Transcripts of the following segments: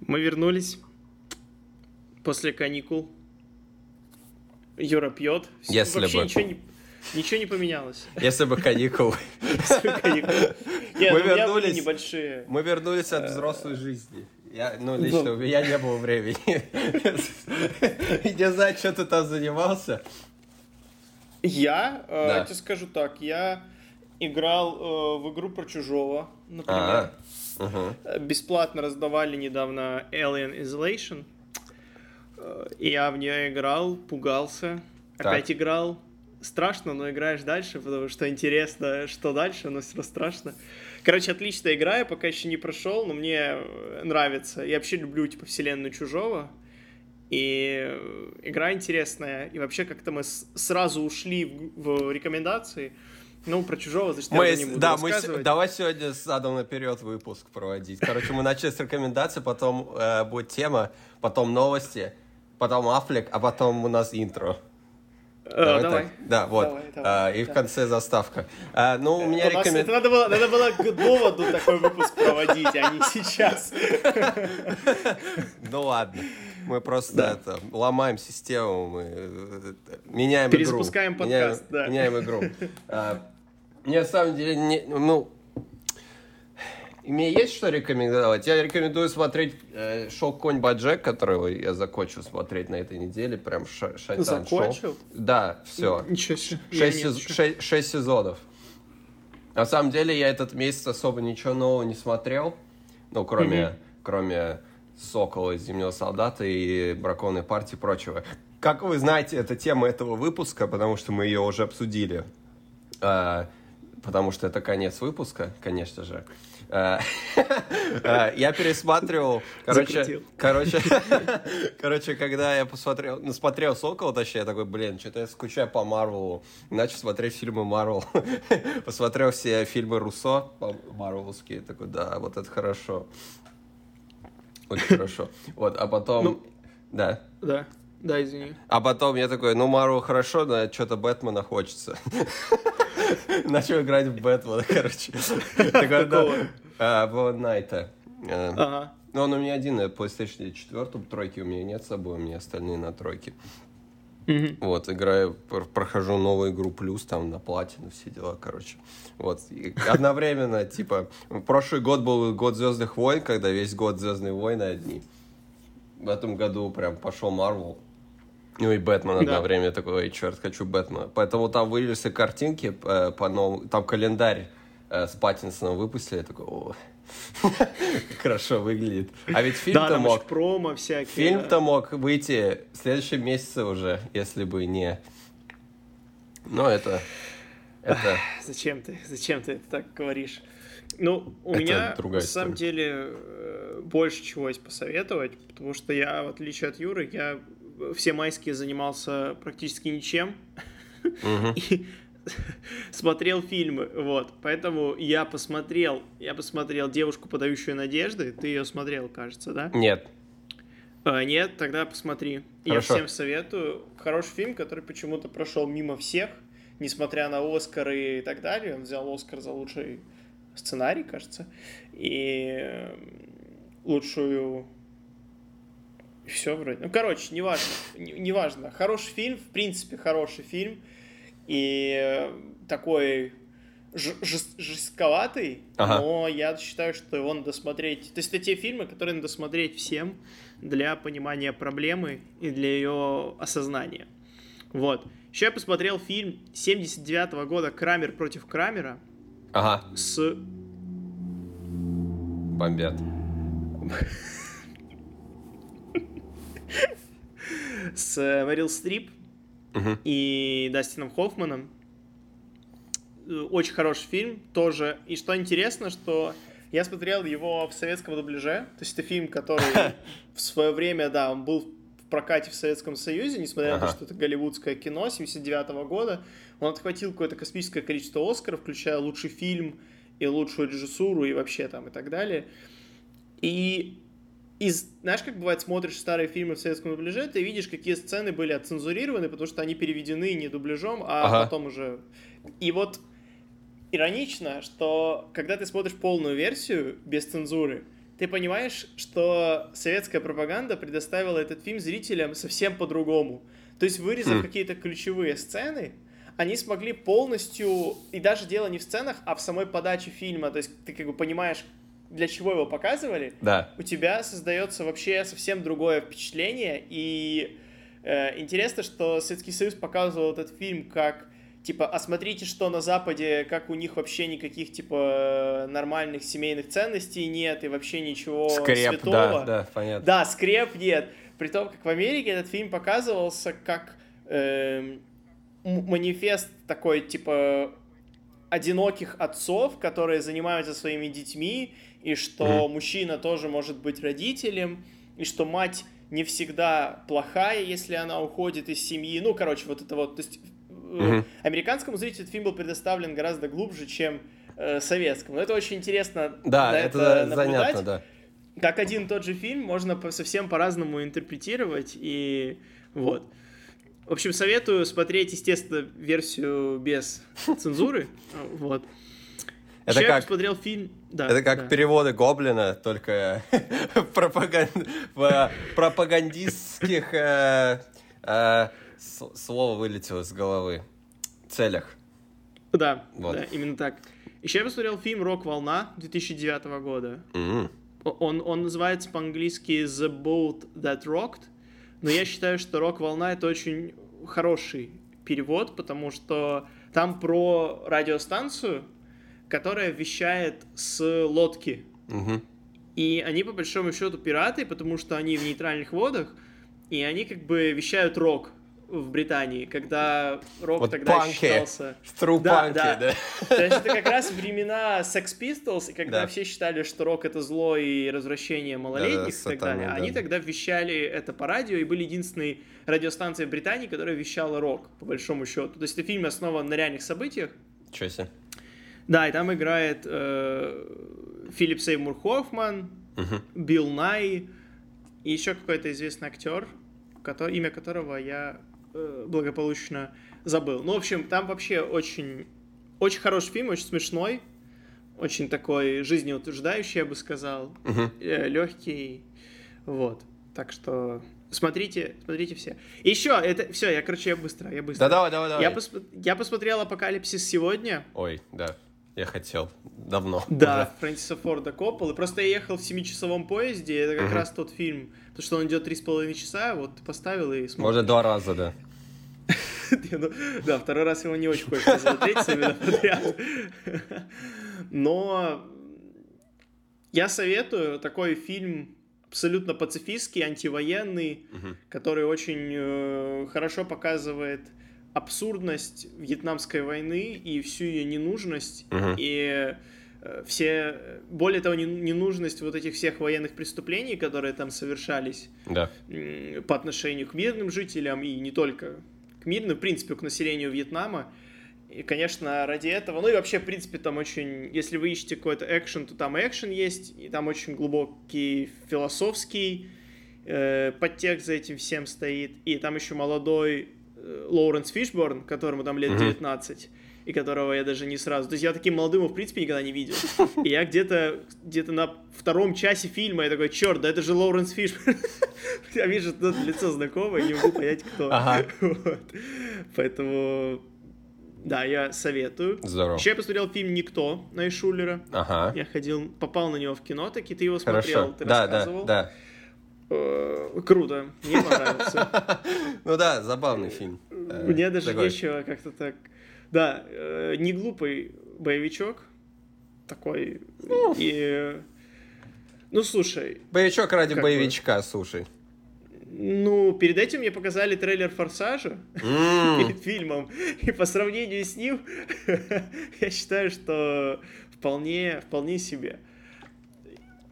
Мы вернулись после каникул. Юра пьет. Если Вообще бы. ничего не, ничего не поменялось. Если бы. Нет, Мы ну, вернулись. небольшие. Мы вернулись от взрослой жизни. Я, ну, лично у меня не было времени. Не знаю, что ты там занимался. Я, э, я тебе скажу так, я играл э, в игру про чужого, например. А, мгм. Э, Бесплатно раздавали недавно Alien Isolation. Э, Я в нее играл, пугался, Так. опять играл. Страшно, но играешь дальше, потому что интересно, что дальше, но все страшно. Короче, отличная игра, я пока еще не прошел, но мне нравится. Я вообще люблю, типа, вселенную Чужого. И э, игра интересная. И вообще как-то мы сразу ушли в, в рекомендации. Ну, про Чужого, значит, я Мы, уже не буду да, мы с- давай сегодня задом наперед выпуск проводить. Короче, мы начали с рекомендаций, потом э, будет тема, потом новости, потом Аффлек, а потом у нас интро. Э, давай. так? Да, вот. Давай, давай, А, и в конце заставка. А, ну, у меня У нас- рекомен- Это надо было, надо было к доводу такой выпуск проводить, а не сейчас. Ну ладно. Мы просто Да. это, ломаем систему, мы э, меняем Перезапускаем игру. подкаст, меняем, да. Меняем игру. А, Мне на самом деле, не- ну, мне есть что рекомендовать. Я рекомендую смотреть э, шоу «Конь Баджек», которого я закончил смотреть на этой неделе. Прям ша- шайтан шоу. Закончил? Да, все. Ничего себе. Я Шесть, сез- шесть- шесть сезонов. На самом деле я этот месяц особо ничего нового не смотрел. Ну, кроме, кроме Сокола Зимнего Солдата и Браконной партии и прочего. Как вы знаете, это тема этого выпуска, потому что мы ее уже обсудили. А, потому что это конец выпуска, конечно же. А, а, Я пересматривал, короче, короче, короче, когда я посмотрел, ну, смотрел Сокола, точнее, я такой, блин, что-то я скучаю по Марвелу. Начал смотреть фильмы Марвел. Посмотрел все фильмы Руссо марвеловские, такой, да, вот это хорошо. Очень хорошо. Вот, а потом, Ну. да. Да, да, извини. А потом я такой, ну, Марвел хорошо, но что-то Бэтмена хочется. Начал играть в Бэтмена, короче. А, Вова Найта. Э, Ага. Ну, он у меня один на PlayStation 4, тройки у меня нет с собой, у меня остальные на тройке. Вот, играю, пр- прохожу новую игру плюс, там, на платину, все дела, короче. Вот, и одновременно, типа, прошлый год был год Звездных войн, когда весь год Звездные войны одни. В этом году прям пошел Марвел. Ну и Бэтмен Да. одновременно я такой, ой, черт, хочу Бэтмена. Поэтому там вылезли картинки э, по новому, там календарь э, с Паттинсоном выпустили, я такой, о, хорошо выглядит. А ведь фильм-то мог промо всякие. Фильм-то мог выйти в следующем месяце уже, если бы не... Ну, это... Это... Зачем ты, зачем ты это так говоришь? Ну, у Это меня, на самом деле, э, больше чего есть посоветовать, потому что я, в отличие от Юры, я все майские занимался практически ничем. И смотрел фильмы, вот. Поэтому я посмотрел, я посмотрел «Девушку, подающую надежды». Ты ее смотрел, кажется, да? Нет. А, нет, тогда посмотри. Я всем советую. Хороший фильм, который почему-то прошел мимо всех, несмотря на Оскары и так далее. Он взял Оскар за лучший сценарий, кажется, и э, Все вроде. Ну, короче, неважно. Не- Неважно. Хороший фильм, в принципе, хороший фильм. И э, такой жестковатый, Ага. но я считаю, что его надо смотреть. То есть это те фильмы, которые надо смотреть всем для понимания проблемы и для ее осознания. Вот. Еще я посмотрел фильм 79 года «Крамер против Крамера» Ага, с... бомбят. С э, Мэрил Стрип и Дастином Хоффманом. Очень хороший фильм тоже. И что интересно, что я смотрел его в советском дубляже. То есть это фильм, который в свое время, да, он был в прокате в Советском Союзе, несмотря на то, что это голливудское кино 79 года. Он отхватил какое-то космическое количество Оскаров, включая лучший фильм и лучшую режиссуру и вообще там и так далее. И из, знаешь, как бывает, смотришь старые фильмы в советском дубляже, ты видишь, какие сцены были отцензурированы, потому что они переведены не дубляжом, а Ага. потом уже... И вот иронично, что когда ты смотришь полную версию без цензуры, ты понимаешь, что советская пропаганда предоставила этот фильм зрителям совсем по-другому. То есть, вырезав mm. какие-то ключевые сцены, они смогли полностью, и даже дело не в сценах, а в самой подаче фильма, то есть ты как бы понимаешь, для чего его показывали, да. у тебя создается вообще совсем другое впечатление, и э, интересно, что Советский Союз показывал этот фильм как типа, а смотрите, что на Западе, как у них вообще никаких, типа, нормальных семейных ценностей нет, и вообще ничего скреп, святого. Да, да, понятно. Да, скреп нет. При том, как в Америке этот фильм показывался как э, манифест такой, типа, одиноких отцов, которые занимаются своими детьми, и что mm-hmm. мужчина тоже может быть родителем, и что мать не всегда плохая, если она уходит из семьи. Ну, короче, вот это вот. То есть mm-hmm. американскому зрителю этот фильм был предоставлен гораздо глубже, чем э, советскому. Но это очень интересно. Да, это, это наблюдать. занятно, да. Как один и тот же фильм можно совсем по-разному интерпретировать, и вот. В общем, советую смотреть, естественно, версию без цензуры, вот. Это как, посмотрел фильм... Да, это как да. переводы Гоблина, только пропаганд... в пропагандистских э, э, слово вылетело из головы. Целях. Да, да, именно так. Еще я посмотрел фильм «Рок-волна» 2009 года. Он, он называется по-английски «The Boat That Rocked», но я считаю, что «Рок-волна» — это очень хороший перевод, потому что там про радиостанцию, которая вещает с лодки. Угу. И они, по большому счету, пираты, потому что они в нейтральных водах, и они как бы вещают рок в Британии, когда рок вот тогда панки, считался... True да, панки, да. да. То есть это как раз времена Sex Pistols, и когда да. все считали, что рок это зло и развращение малолетних да, да, и так далее. Да. Они тогда вещали это по радио и были единственной радиостанцией в Британии, которая вещала рок, по большому счету. То есть это фильм основан на реальных событиях. Чё себе. Да, и там играет э, Филипп Сеймур Хоффман, угу. Билл Най и еще какой-то известный актер, который, имя которого я э, благополучно забыл. Ну, в общем, там вообще очень, очень хороший фильм, очень смешной, очень такой жизнеутверждающий, я бы сказал, угу. э, легкий, вот. Так что смотрите, смотрите все. Еще это все, я короче я быстро, я быстро. Да, давай, давай, давай. Я, пос, я посмотрел Апокалипсис сегодня. Ой, да. Я хотел. Давно. Да, уже. Фрэнсиса Форда Коппола. Просто я ехал в семичасовом поезде, это как угу. раз тот фильм, потому что он идет три с половиной часа, вот ты поставил и смотришь. Может, два раза, да. Ну, да, второй раз его не очень хочется смотреть именно подряд. Но я советую такой фильм абсолютно пацифистский, антивоенный, который очень э, хорошо показывает абсурдность Вьетнамской войны и всю ее ненужность, uh-huh. и э, все, более того, ненужность вот этих всех военных преступлений, которые там совершались да. по отношению к мирным жителям и не только к мирным, в принципе, к населению Вьетнама. И, конечно, ради этого, ну и вообще, в принципе, там очень, если вы ищете какой-то экшен, то там экшен есть, и там очень глубокий философский э, подтекст за этим всем стоит, и там еще молодой Лоуренс Фишборн, которому там лет 19, и которого я даже не сразу... То есть я таким молодым в принципе никогда не видел. И я где-то где на втором часе фильма я такой, черт, да это же Лоуренс Фишборн. Я вижу тут лицо знакомое, не могу понять, кто. Ага. Вот. Поэтому... Да, я советую. Здорово. Еще я посмотрел фильм «Никто» на Ишулера. Ага. Я ходил, попал на него в кино, таки ты его смотрел, Хорошо. ты да, рассказывал. Да, да. Э, круто, мне понравился. Ну да, забавный фильм. Мне э, даже нечего как-то так... Да, э, не глупый боевичок такой. Ну. И... Ну, слушай. Боевичок ради боевичка, слушай. Ну, перед этим мне показали трейлер «Форсажа» mm. перед фильмом. И по сравнению с ним, я считаю, что вполне, вполне себе.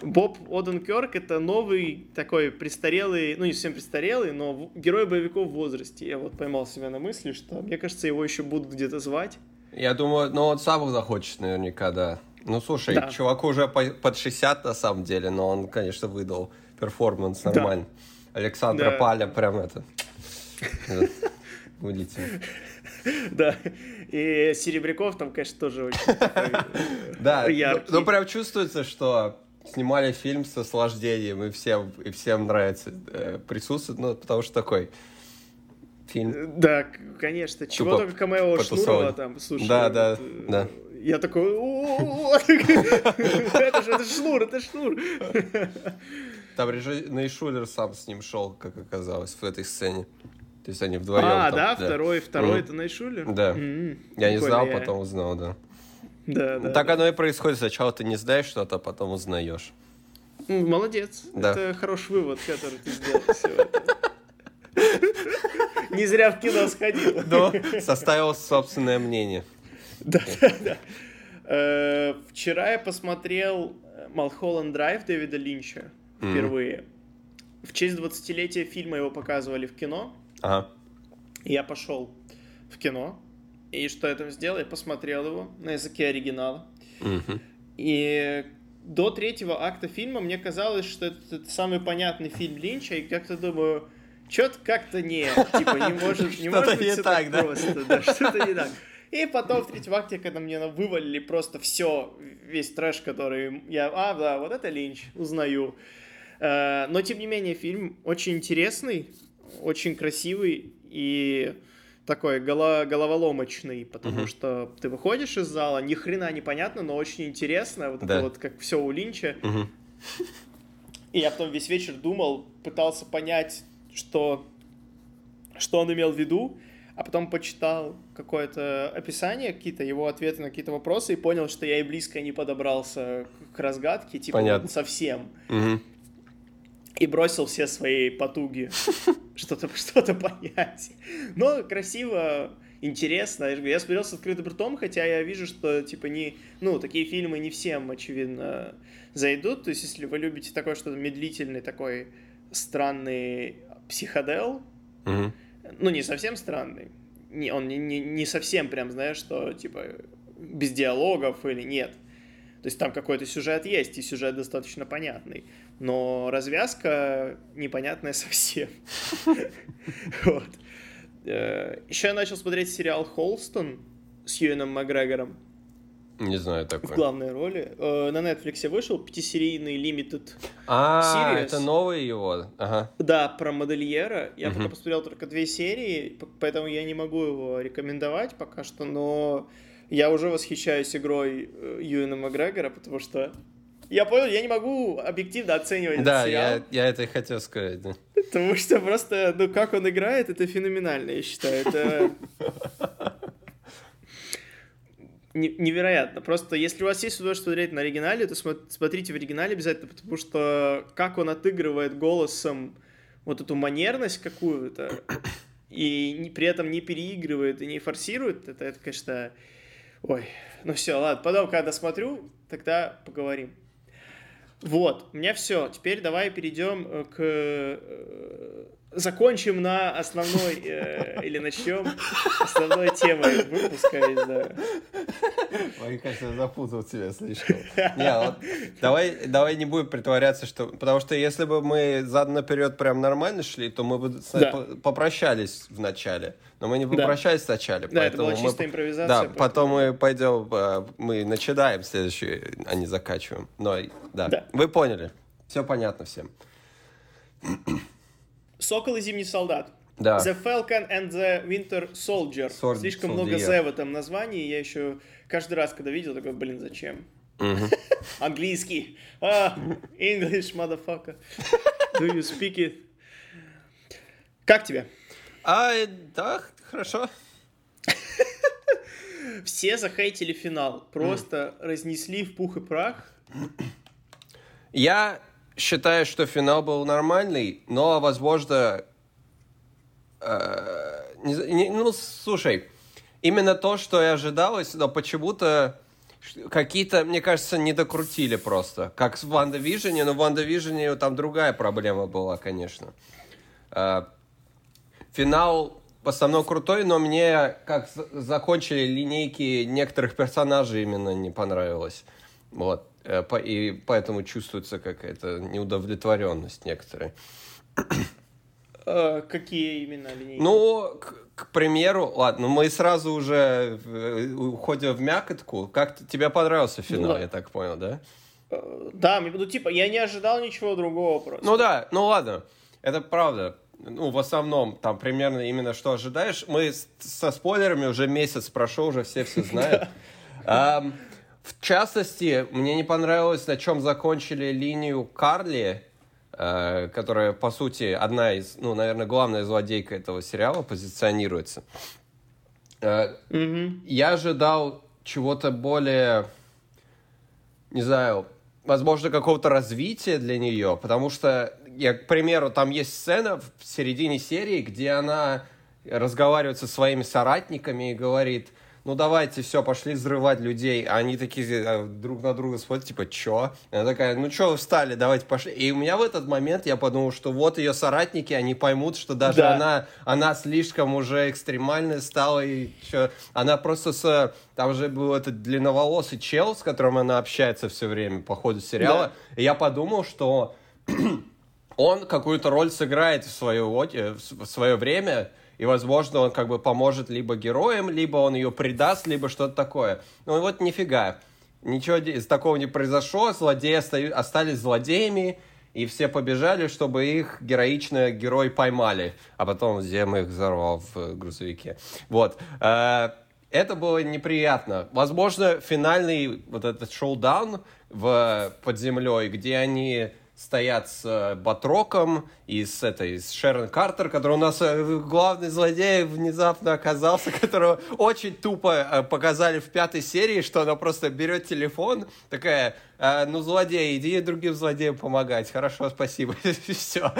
Боб Оденкерк это новый такой престарелый, ну не совсем престарелый, но герой боевиков в возрасте. Я вот поймал себя на мысли, что мне кажется, его еще будут где-то звать. Я думаю, ну он сам захочет наверняка, да. Ну слушай, да. чуваку уже под 60 на самом деле, но он, конечно, выдал перформанс нормально. Да. Александра да. Паля прям это... Удивительно. Да. И Серебряков там, конечно, тоже очень Да, ну прям чувствуется, что снимали фильм с наслаждением, и всем, и всем нравится э, присутствовать, ну, потому что такой фильм. Да, конечно. Чего только камео Шнурова там, слушай. Да, да, да. Я такой, это же это Шнур, это Шнур. Там Нейшулер сам с ним шел, как оказалось, в этой сцене. То есть они вдвоем. А, да, второй, второй это Нейшулер? Да. Я не знал, потом узнал, да. Да, да. Так оно и происходит. Сначала ты не знаешь что-то, а потом узнаешь. Молодец. Да. Это хороший вывод, который ты сделал Не зря в кино сходил. Да, составил собственное мнение. Да, да, да. Э, вчера я посмотрел Малхолланд Драйв Дэвида Линча впервые. В честь 20-летия фильма его показывали в кино. Ага. Я пошел в кино. И что я там сделал? Я посмотрел его на языке оригинала. И до третьего акта фильма мне казалось, что это самый понятный фильм Линча, и как-то думаю, что-то как-то не, типа, не может, не может быть все так, просто, да, что-то не так. И потом в третьем акте, когда мне вывалили просто все, весь трэш, который я, а, да, вот это Линч, узнаю. Э, но, тем не менее, фильм очень интересный, очень красивый и такой голо головоломочный, потому угу. что ты выходишь из зала, ни хрена непонятно, но очень интересно, вот да. это вот как все у Линча. Угу. И я потом весь вечер думал, пытался понять, что, что он имел в виду, а потом почитал какое-то описание, какие-то его ответы на какие-то вопросы и понял, что я и близко не подобрался к разгадке, типа Понятно. совсем. Угу. И бросил все свои потуги что-то что понять. Но красиво, интересно. Я смотрел с открытым ртом, хотя я вижу, что типа не, ну, такие фильмы не всем, очевидно, зайдут. То есть, если вы любите такой что-то медлительный, такой странный психодел, угу ну, не совсем странный. Не, он не, не, не совсем прям, знаешь, что, типа, без диалогов или нет. То есть там какой-то сюжет есть, и сюжет достаточно понятный. Но развязка непонятная совсем. Вот. Э, Еще я начал смотреть сериал «Холстон» с Юэном Макгрегором. Не знаю такой. В главной роли. Э, на Netflix вышел пятисерийный Limited А, series. это новый его? Ага. Да, про модельера. Я угу. пока посмотрел только две серии, поэтому я не могу его рекомендовать пока что, но я уже восхищаюсь игрой э, Юэна Макгрегора, потому что я понял, я не могу объективно оценивать да, этот сериал. Да, я, я это и хотел сказать, да. Потому что просто, ну, как он играет, это феноменально, я считаю. Это невероятно. Просто если у вас есть удовольствие смотреть на оригинале, то смотрите в оригинале обязательно, потому что как он отыгрывает голосом вот эту манерность какую-то, и при этом не переигрывает и не форсирует, это, это конечно... Ой, ну все, ладно, потом, когда смотрю, тогда поговорим. Вот, у меня все. Теперь давай перейдем э, к э, закончим на основной, э, или начнем основной темой выпуска, не знаю. Ой, конечно, запутал тебя слишком. Не, вот, давай, давай не будем притворяться, что... Потому что если бы мы задом наперед прям нормально шли, то мы бы да. попрощались в начале. Но мы не попрощались да. вначале. Да, это была чистая мы... импровизация. Да, поэтому... потом мы пойдем, э, мы начинаем следующий, а не заканчиваем. Но, да, да. вы поняли. Все понятно всем. Сокол и Зимний солдат. Да. The Falcon and the Winter Soldier. Sword, Слишком Soldier. много Z в этом названии. Я еще каждый раз, когда видел, такой, блин, зачем? Английский. А, English, motherfucker. Do you speak it? Как тебе? А, да, хорошо. Все захейтили финал. Просто mm. разнесли в пух и прах. Я считаю, что финал был нормальный, но, возможно, э, не, не, ну, слушай, именно то, что и ожидалось, но почему-то какие-то, мне кажется, не докрутили просто. Как в Ванда Вижне, но в Ванда Вижне там другая проблема была, конечно. Э, финал в основном крутой, но мне как закончили линейки некоторых персонажей именно не понравилось. Вот. Э, и поэтому чувствуется какая-то неудовлетворенность некоторая. Э, какие именно линейки? Ну, к, к примеру, ладно, мы сразу уже э, уходим в мякотку. Как тебе понравился финал, ну, я так понял, да? Э, да, ну типа, я не ожидал ничего другого просто. Ну да, ну ладно, это правда. Ну, в основном, там примерно именно что ожидаешь. Мы со спойлерами уже месяц прошел, уже все все знают. В частности, мне не понравилось, на чем закончили линию Карли, э, которая, по сути, одна из, ну, наверное, главная злодейка этого сериала позиционируется. Mm-hmm. Я ожидал чего-то более, не знаю, возможно, какого-то развития для нее, потому что, я, к примеру, там есть сцена в середине серии, где она разговаривает со своими соратниками и говорит, ну давайте, все, пошли взрывать людей. А они такие э, друг на друга смотрят, типа, чё? И она такая, ну чё вы встали, давайте пошли. И у меня в этот момент я подумал, что вот ее соратники, они поймут, что даже да. она, она слишком уже экстремальная стала, и чё, она просто с... Там же был этот длинноволосый чел, с которым она общается все время по ходу сериала. Да. И я подумал, что он какую-то роль сыграет в свое, в свое время, и, возможно, он как бы поможет либо героям, либо он ее предаст, либо что-то такое. Ну вот нифига. Ничего из такого не произошло, злодеи остались злодеями, и все побежали, чтобы их героично герой поймали, а потом Зем их взорвал в грузовике. Вот. Э, это было неприятно. Возможно, финальный вот этот шоу-даун в, под землей, где они стоят с э, Батроком и с этой с Шерон Картер, который у нас э, главный злодей внезапно оказался, которого очень тупо э, показали в пятой серии, что она просто берет телефон, такая, ну, злодей, иди другим злодеям помогать. Хорошо, спасибо. Все.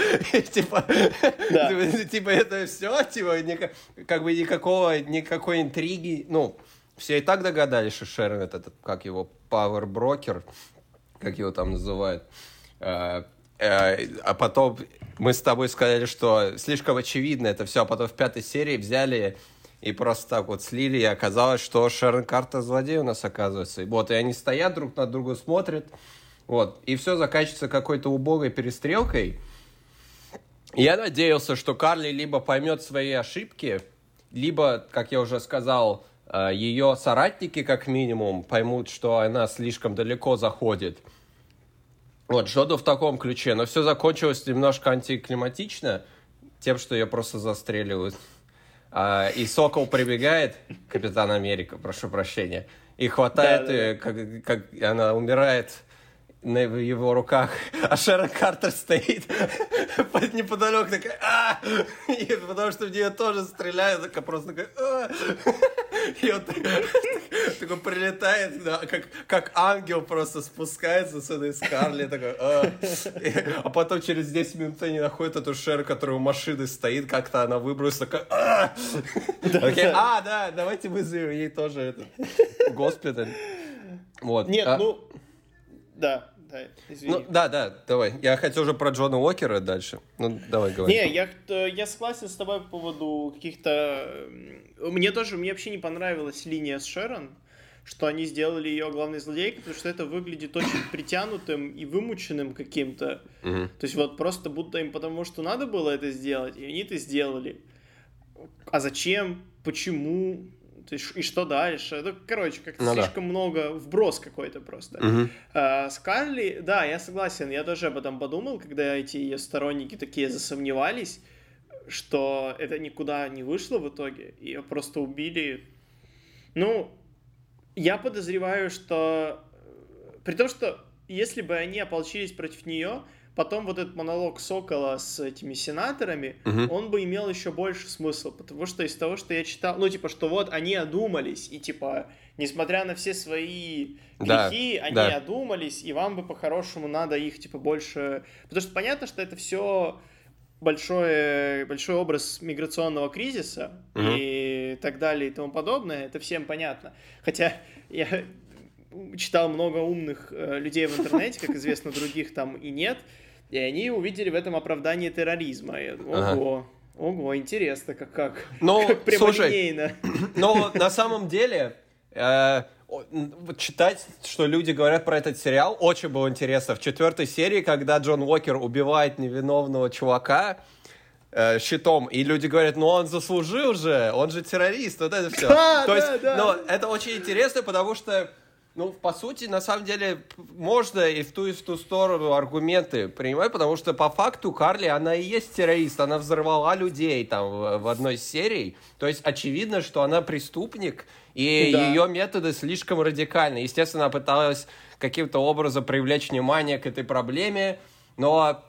Типа, типа, это все, типа, как бы никакого, никакой интриги, ну, все и так догадались, что Шерон это, как его, Broker, как его там называют. Э, э, а потом мы с тобой сказали, что слишком очевидно это все, а потом в пятой серии взяли и просто так вот слили, и оказалось, что Шерон Карта злодей у нас оказывается. И вот, и они стоят друг на друга, смотрят, вот, и все заканчивается какой-то убогой перестрелкой. Я надеялся, что Карли либо поймет свои ошибки, либо, как я уже сказал, э, ее соратники, как минимум, поймут, что она слишком далеко заходит – вот, что-то в таком ключе. Но все закончилось немножко антиклиматично, тем, что ее просто застреливают. А, и Сокол прибегает, Капитан Америка, прошу прощения, и хватает да, ее, да. Как, как она умирает на его руках, а Шерон Картер стоит неподалеку, такая, а и потому что в нее тоже стреляют, такая просто такая, а и он такой прилетает, да, как, как ангел просто спускается с этой Скарли, такой, а. а потом через 10 минут они находят эту Шер, которая у машины стоит, как-то она выбросила, такая, а, а да, давайте вызовем ей тоже этот госпиталь. Вот. Нет, а... ну, да, да, извини. Ну, да, да, давай. Я хотел уже про Джона Уокера дальше. Ну, давай, говори. Не, я, я согласен с тобой по поводу каких-то... Мне тоже, мне вообще не понравилась линия с Шерон, что они сделали ее главной злодейкой, потому что это выглядит очень притянутым и вымученным каким-то. Угу. То есть вот просто будто им потому что надо было это сделать, и они это сделали. А зачем? Почему? То есть, и что дальше? Ну, короче, как-то ну, слишком да. много, вброс какой-то просто. Угу. А, Скарли, да, я согласен, я тоже об этом подумал, когда эти ее сторонники такие засомневались, что это никуда не вышло в итоге, ее просто убили. Ну, я подозреваю, что... При том, что если бы они ополчились против нее, потом вот этот монолог Сокола с этими сенаторами, угу. он бы имел еще больше смысла, потому что из того, что я читал, ну, типа, что вот они одумались, и, типа, несмотря на все свои грехи, да, они да. одумались, и вам бы по-хорошему надо их, типа, больше... Потому что понятно, что это все большой, большой образ миграционного кризиса угу. и так далее и тому подобное, это всем понятно. Хотя я читал много умных э, людей в интернете, как известно, других там и нет, и они увидели в этом оправдание терроризма. Думаю, ого, ага. ого, интересно, как, как, но, как прямолинейно. Слушай, но на самом деле... Э, читать, что люди говорят про этот сериал, очень было интересно. В четвертой серии, когда Джон Уокер убивает невиновного чувака, э, щитом, и люди говорят, ну он заслужил же, он же террорист, вот это все. Да, То да, есть, да. но это очень интересно, потому что, ну, по сути, на самом деле, можно и в ту, и в ту сторону аргументы принимать, потому что по факту Карли, она и есть террорист, она взорвала людей там в, в одной серии, то есть очевидно, что она преступник, и Да. ее методы слишком радикальны. Естественно, она пыталась каким-то образом привлечь внимание к этой проблеме, но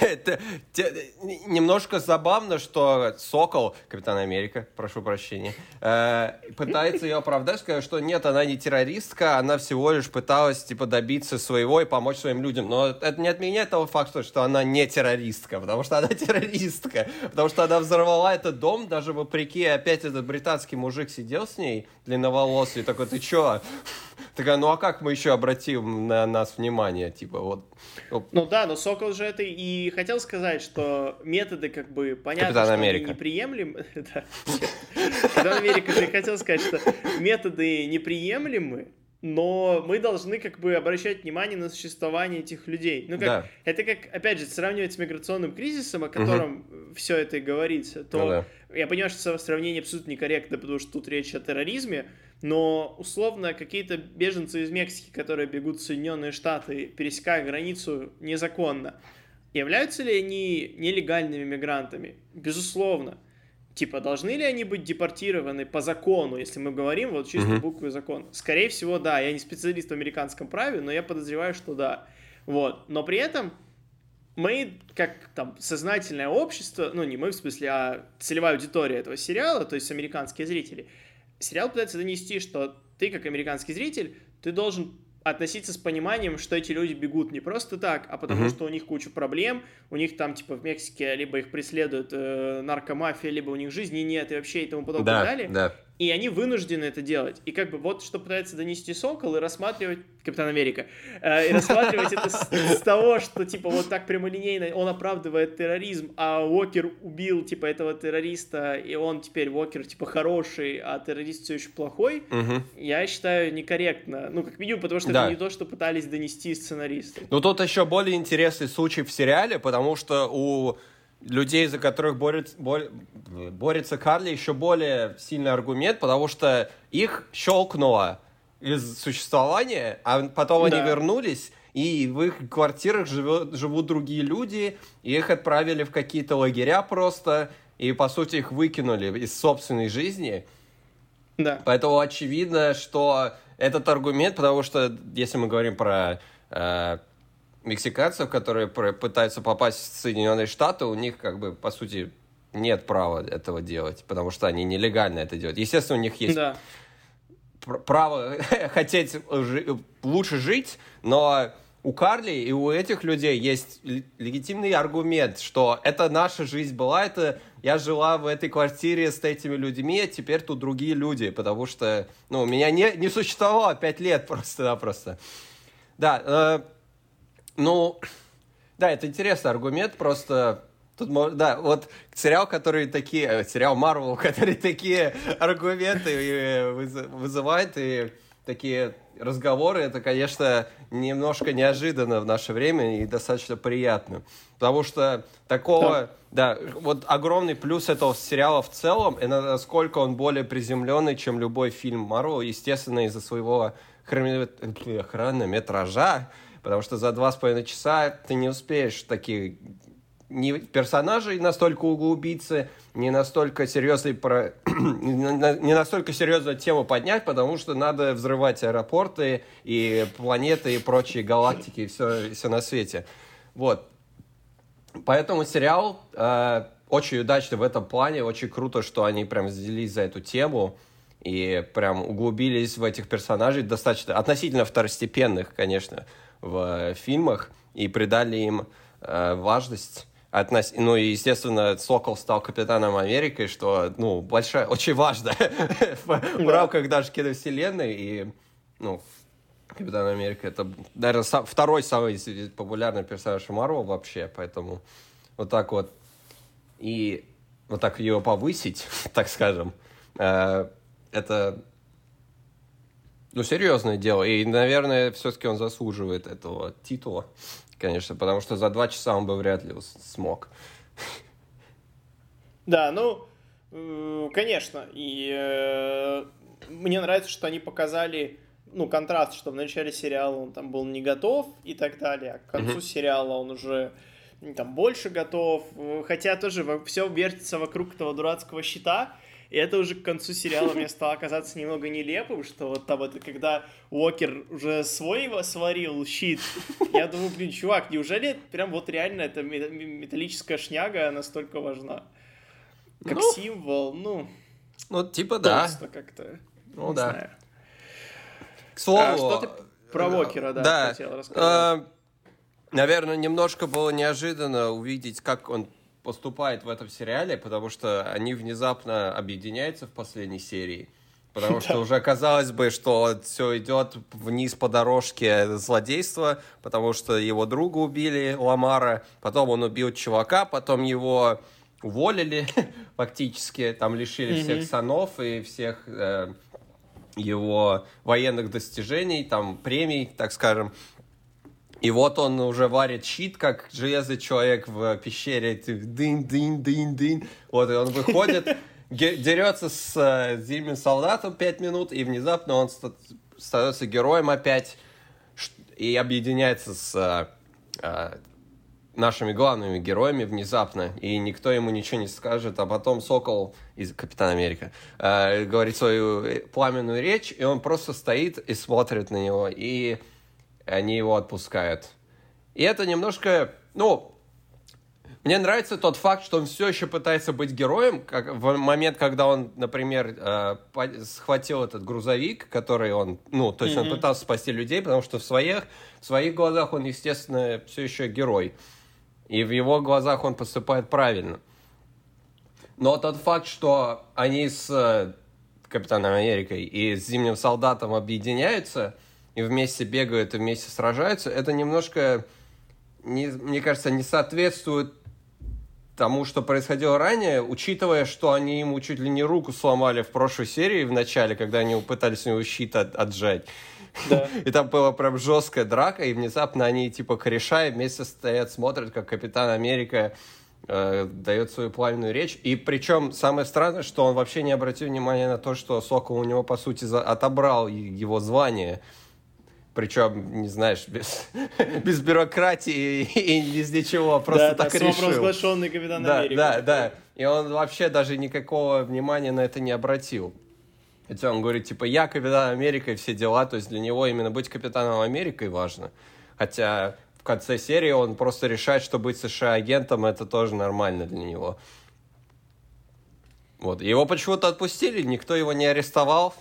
это те- немножко забавно, что Сокол, Капитан Америка, прошу прощения, э, пытается ее оправдать, сказать, что нет, она не террористка, она всего лишь пыталась типа добиться своего и помочь своим людям. Но это не отменяет того факта, что она не террористка, потому что она террористка, потому что она взорвала этот дом, даже вопреки опять этот британский мужик сидел с ней, длинноволосый, такой, ты чё? Такая, ну а как мы еще обратим на нас внимание? Типа, вот, Ну да, но Сокол же это и хотел сказать, что методы как бы понятно, Капитан что Америка. они неприемлемы. Капитан Америка же хотел сказать, что методы неприемлемы, но мы должны как бы обращать внимание на существование этих людей. Ну как, Да. это как, опять же, сравнивать с миграционным кризисом, о котором все это и говорится, то Ну да. я понимаю, что сравнение абсолютно некорректно, потому что тут речь о терроризме, но условно какие-то беженцы из Мексики, которые бегут в Соединенные Штаты, пересекая границу незаконно, являются ли они нелегальными мигрантами? Безусловно. Типа, должны ли они быть депортированы по закону, если мы говорим вот чисто Мгм. буквы закона? Скорее всего, да. Я не специалист в американском праве, но я подозреваю, что да. Вот. Но при этом мы, как там сознательное общество, ну не мы в смысле, а целевая аудитория этого сериала, то есть американские зрители, сериал пытается донести, что ты, как американский зритель, ты должен относиться с пониманием, что эти люди бегут не просто так, а потому Мгм. что у них куча проблем, у них там, типа, в Мексике либо их преследует э, наркомафия, либо у них жизни нет и вообще и тому подобное Да, далее. да. И они вынуждены это делать. И как бы вот что пытается донести Сокол и рассматривать Капитан Америка. э, и рассматривать это с, с того, что типа вот так прямолинейно он оправдывает терроризм, а Уокер убил типа этого террориста, и он теперь Уокер типа хороший, а террорист все еще плохой. Я считаю некорректно. Ну, как минимум, потому что Да. это не то, что пытались донести сценаристы. Ну, тут еще более интересный случай в сериале, потому что у людей, за которых борется, бор- борется Карли, еще более сильный аргумент, потому что их щелкнуло из существования, а потом Да. они вернулись, и в их квартирах живет, живут другие люди, и их отправили в какие-то лагеря просто, и, по сути, их выкинули из собственной жизни. Да. Поэтому очевидно, что этот аргумент, потому что если мы говорим про э, мексиканцев, которые пытаются попасть в Соединенные Штаты, у них как бы по сути нет права этого делать, потому что они нелегально это делают. Естественно, у них есть Да. пр- право хотеть лучше жить, но у Карли и у этих людей есть легитимный аргумент, что это наша жизнь была, это я жила в этой квартире с этими людьми, а теперь тут другие люди, потому что, ну, меня не, не существовало пять лет просто-напросто. Да, э, ну, да, это интересный аргумент, просто Тут, да, вот сериал, который такие, э, сериал Марвел, который такие аргументы э, выз- вызывает и такие разговоры, это, конечно, немножко неожиданно в наше время и достаточно приятно. Потому что такого, да, вот огромный плюс этого сериала в целом, это насколько он более приземленный, чем любой фильм Марвел, естественно, из-за своего э, хронометража, потому что за два с половиной часа ты не успеешь такие не персонажей настолько углубиться, не настолько серьезный про... не настолько серьезную тему поднять, потому что надо взрывать аэропорты и планеты и прочие галактики и все, все на свете. Вот. Поэтому сериал э, очень удачный в этом плане, очень круто, что они прям взялись за эту тему и прям углубились в этих персонажей, достаточно относительно второстепенных, конечно, в э, фильмах, и придали им э, важность. Относ... Ну и, естественно, Сокол стал капитаном Америки, что, ну, большая, очень важно в, рамках даже киновселенной. И, ну, Капитан Америка это, наверное, второй самый популярный персонаж Марвел вообще, поэтому вот так вот и вот так ее повысить, так скажем, э, это ну, серьезное дело. И, наверное, все-таки он заслуживает этого титула, конечно, потому что за два часа он бы вряд ли смог. Да, ну, э, конечно. И э, мне нравится, что они показали ну, контраст, что в начале сериала он там был не готов и так далее, а к концу mm-hmm. сериала он уже там больше готов, хотя тоже все вертится вокруг этого дурацкого щита, и это уже к концу сериала мне стало казаться немного нелепым, что вот там это когда Уокер уже свой сварил щит. Я думаю, блин, чувак, неужели прям вот реально эта металлическая шняга настолько важна? Как ну, символ, ну... Ну, типа да. как-то. Ну да. Знаю. К слову... А что ты про Уокера, да, да. хотел рассказать? А, наверное, немножко было неожиданно увидеть, как он поступает в этом сериале, потому что они внезапно объединяются в последней серии. Потому что уже казалось бы, что все идет вниз по дорожке злодейства, потому что его друга убили, Ламара, потом он убил чувака, потом его уволили фактически, там лишили всех санов и всех э, его военных достижений, там премий, так скажем. И вот он уже варит щит, как железный человек в пещере. Дын-дын-дын-дын. Вот, и он выходит, дерется с э, зимним солдатом пять минут, и внезапно он становится героем опять и объединяется с э, нашими главными героями внезапно, и никто ему ничего не скажет, а потом Сокол из Капитана Америка э, говорит свою э, пламенную речь, и он просто стоит и смотрит на него, и они его отпускают. И это немножко, ну, мне нравится тот факт, что он все еще пытается быть героем, как в момент, когда он, например, э, схватил этот грузовик, который он, ну, то есть mm-hmm. он пытался спасти людей, потому что в своих, в своих глазах он, естественно, все еще герой. И в его глазах он поступает правильно. Но тот факт, что они с э, Капитаном Америкой и с Зимним Солдатом объединяются и вместе бегают и вместе сражаются, это немножко, не, мне кажется, не соответствует тому, что происходило ранее, учитывая, что они ему чуть ли не руку сломали в прошлой серии в начале, когда они пытались у него щит от, отжать. Да. И там была прям жесткая драка, и внезапно они типа кореша вместе стоят, смотрят, как Капитан Америка э, дает свою пламенную речь. И причем самое странное, что он вообще не обратил внимания на то, что Сокол у него, по сути, за... отобрал его звание. Причем, не знаешь, без, без бюрократии и без ничего, просто да, так да, решил. провозглашенный капитан да, Америка. Да, да, и он вообще даже никакого внимания на это не обратил. Хотя он говорит, типа, я капитан Америка и все дела, то есть для него именно быть капитаном Америкой важно. Хотя в конце серии он просто решает, что быть США-агентом это тоже нормально для него. Вот. Его почему-то отпустили, никто его не арестовал.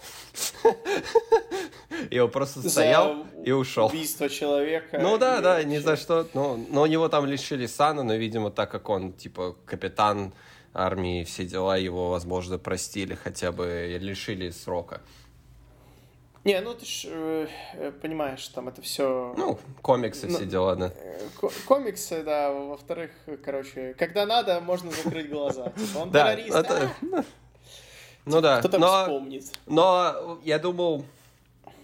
Его просто стоял и ушел. Убийство человека. Ну да, да, ни за что. Но, но у него там лишили сана, но, видимо, так как он, типа, капитан армии, все дела его, возможно, простили, хотя бы лишили срока. Не, ну ты ж э, э понимаешь, там это все. Ну, комиксы, ну, все дела, да. Э, комиксы, да. Во-вторых, короче, когда надо, можно закрыть глаза. Типа, он террорист. А? Ну да. Кто там но, вспомнит? Но я думал,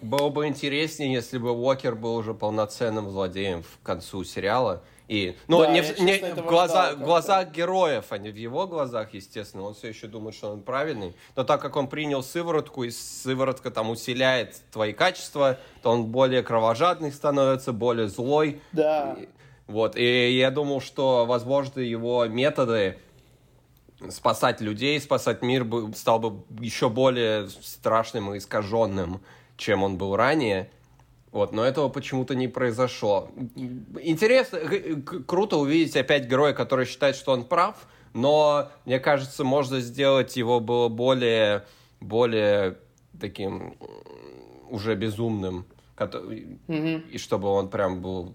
было бы интереснее, если бы Уокер был уже полноценным злодеем в концу сериала. И, ну, да, не, в, не в глаза, глазах героев, а не в его глазах, естественно. Он все еще думает, что он правильный. Но так как он принял сыворотку, и сыворотка там усиляет твои качества, то он более кровожадный становится, более злой. Да. И, вот, и я думал, что, возможно, его методы спасать людей, спасать мир стал бы еще более страшным и искаженным, чем он был ранее. Вот, но этого почему-то не произошло. Интересно, круто увидеть опять героя, который считает, что он прав, но, мне кажется, можно сделать его было более, более таким уже безумным, mm-hmm. и чтобы он прям был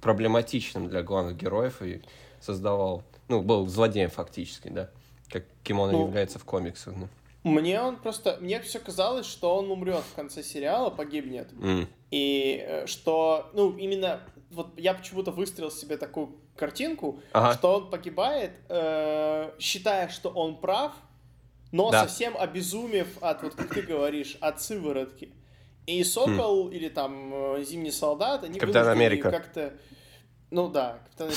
проблематичным для главных героев и создавал, ну, был злодеем фактически, да, каким он ну, является в комиксах. Да. Мне он просто... Мне все казалось, что он умрет в конце сериала, погибнет. Mm. И э, что, ну, именно... Вот я почему-то выстроил себе такую картинку, ага. что он погибает, э, считая, что он прав, но да. совсем обезумев от, вот как ты говоришь, от сыворотки. И Сокол mm. или там э, Зимний солдат, они Капитан Америка. как-то... Ну да, Капитан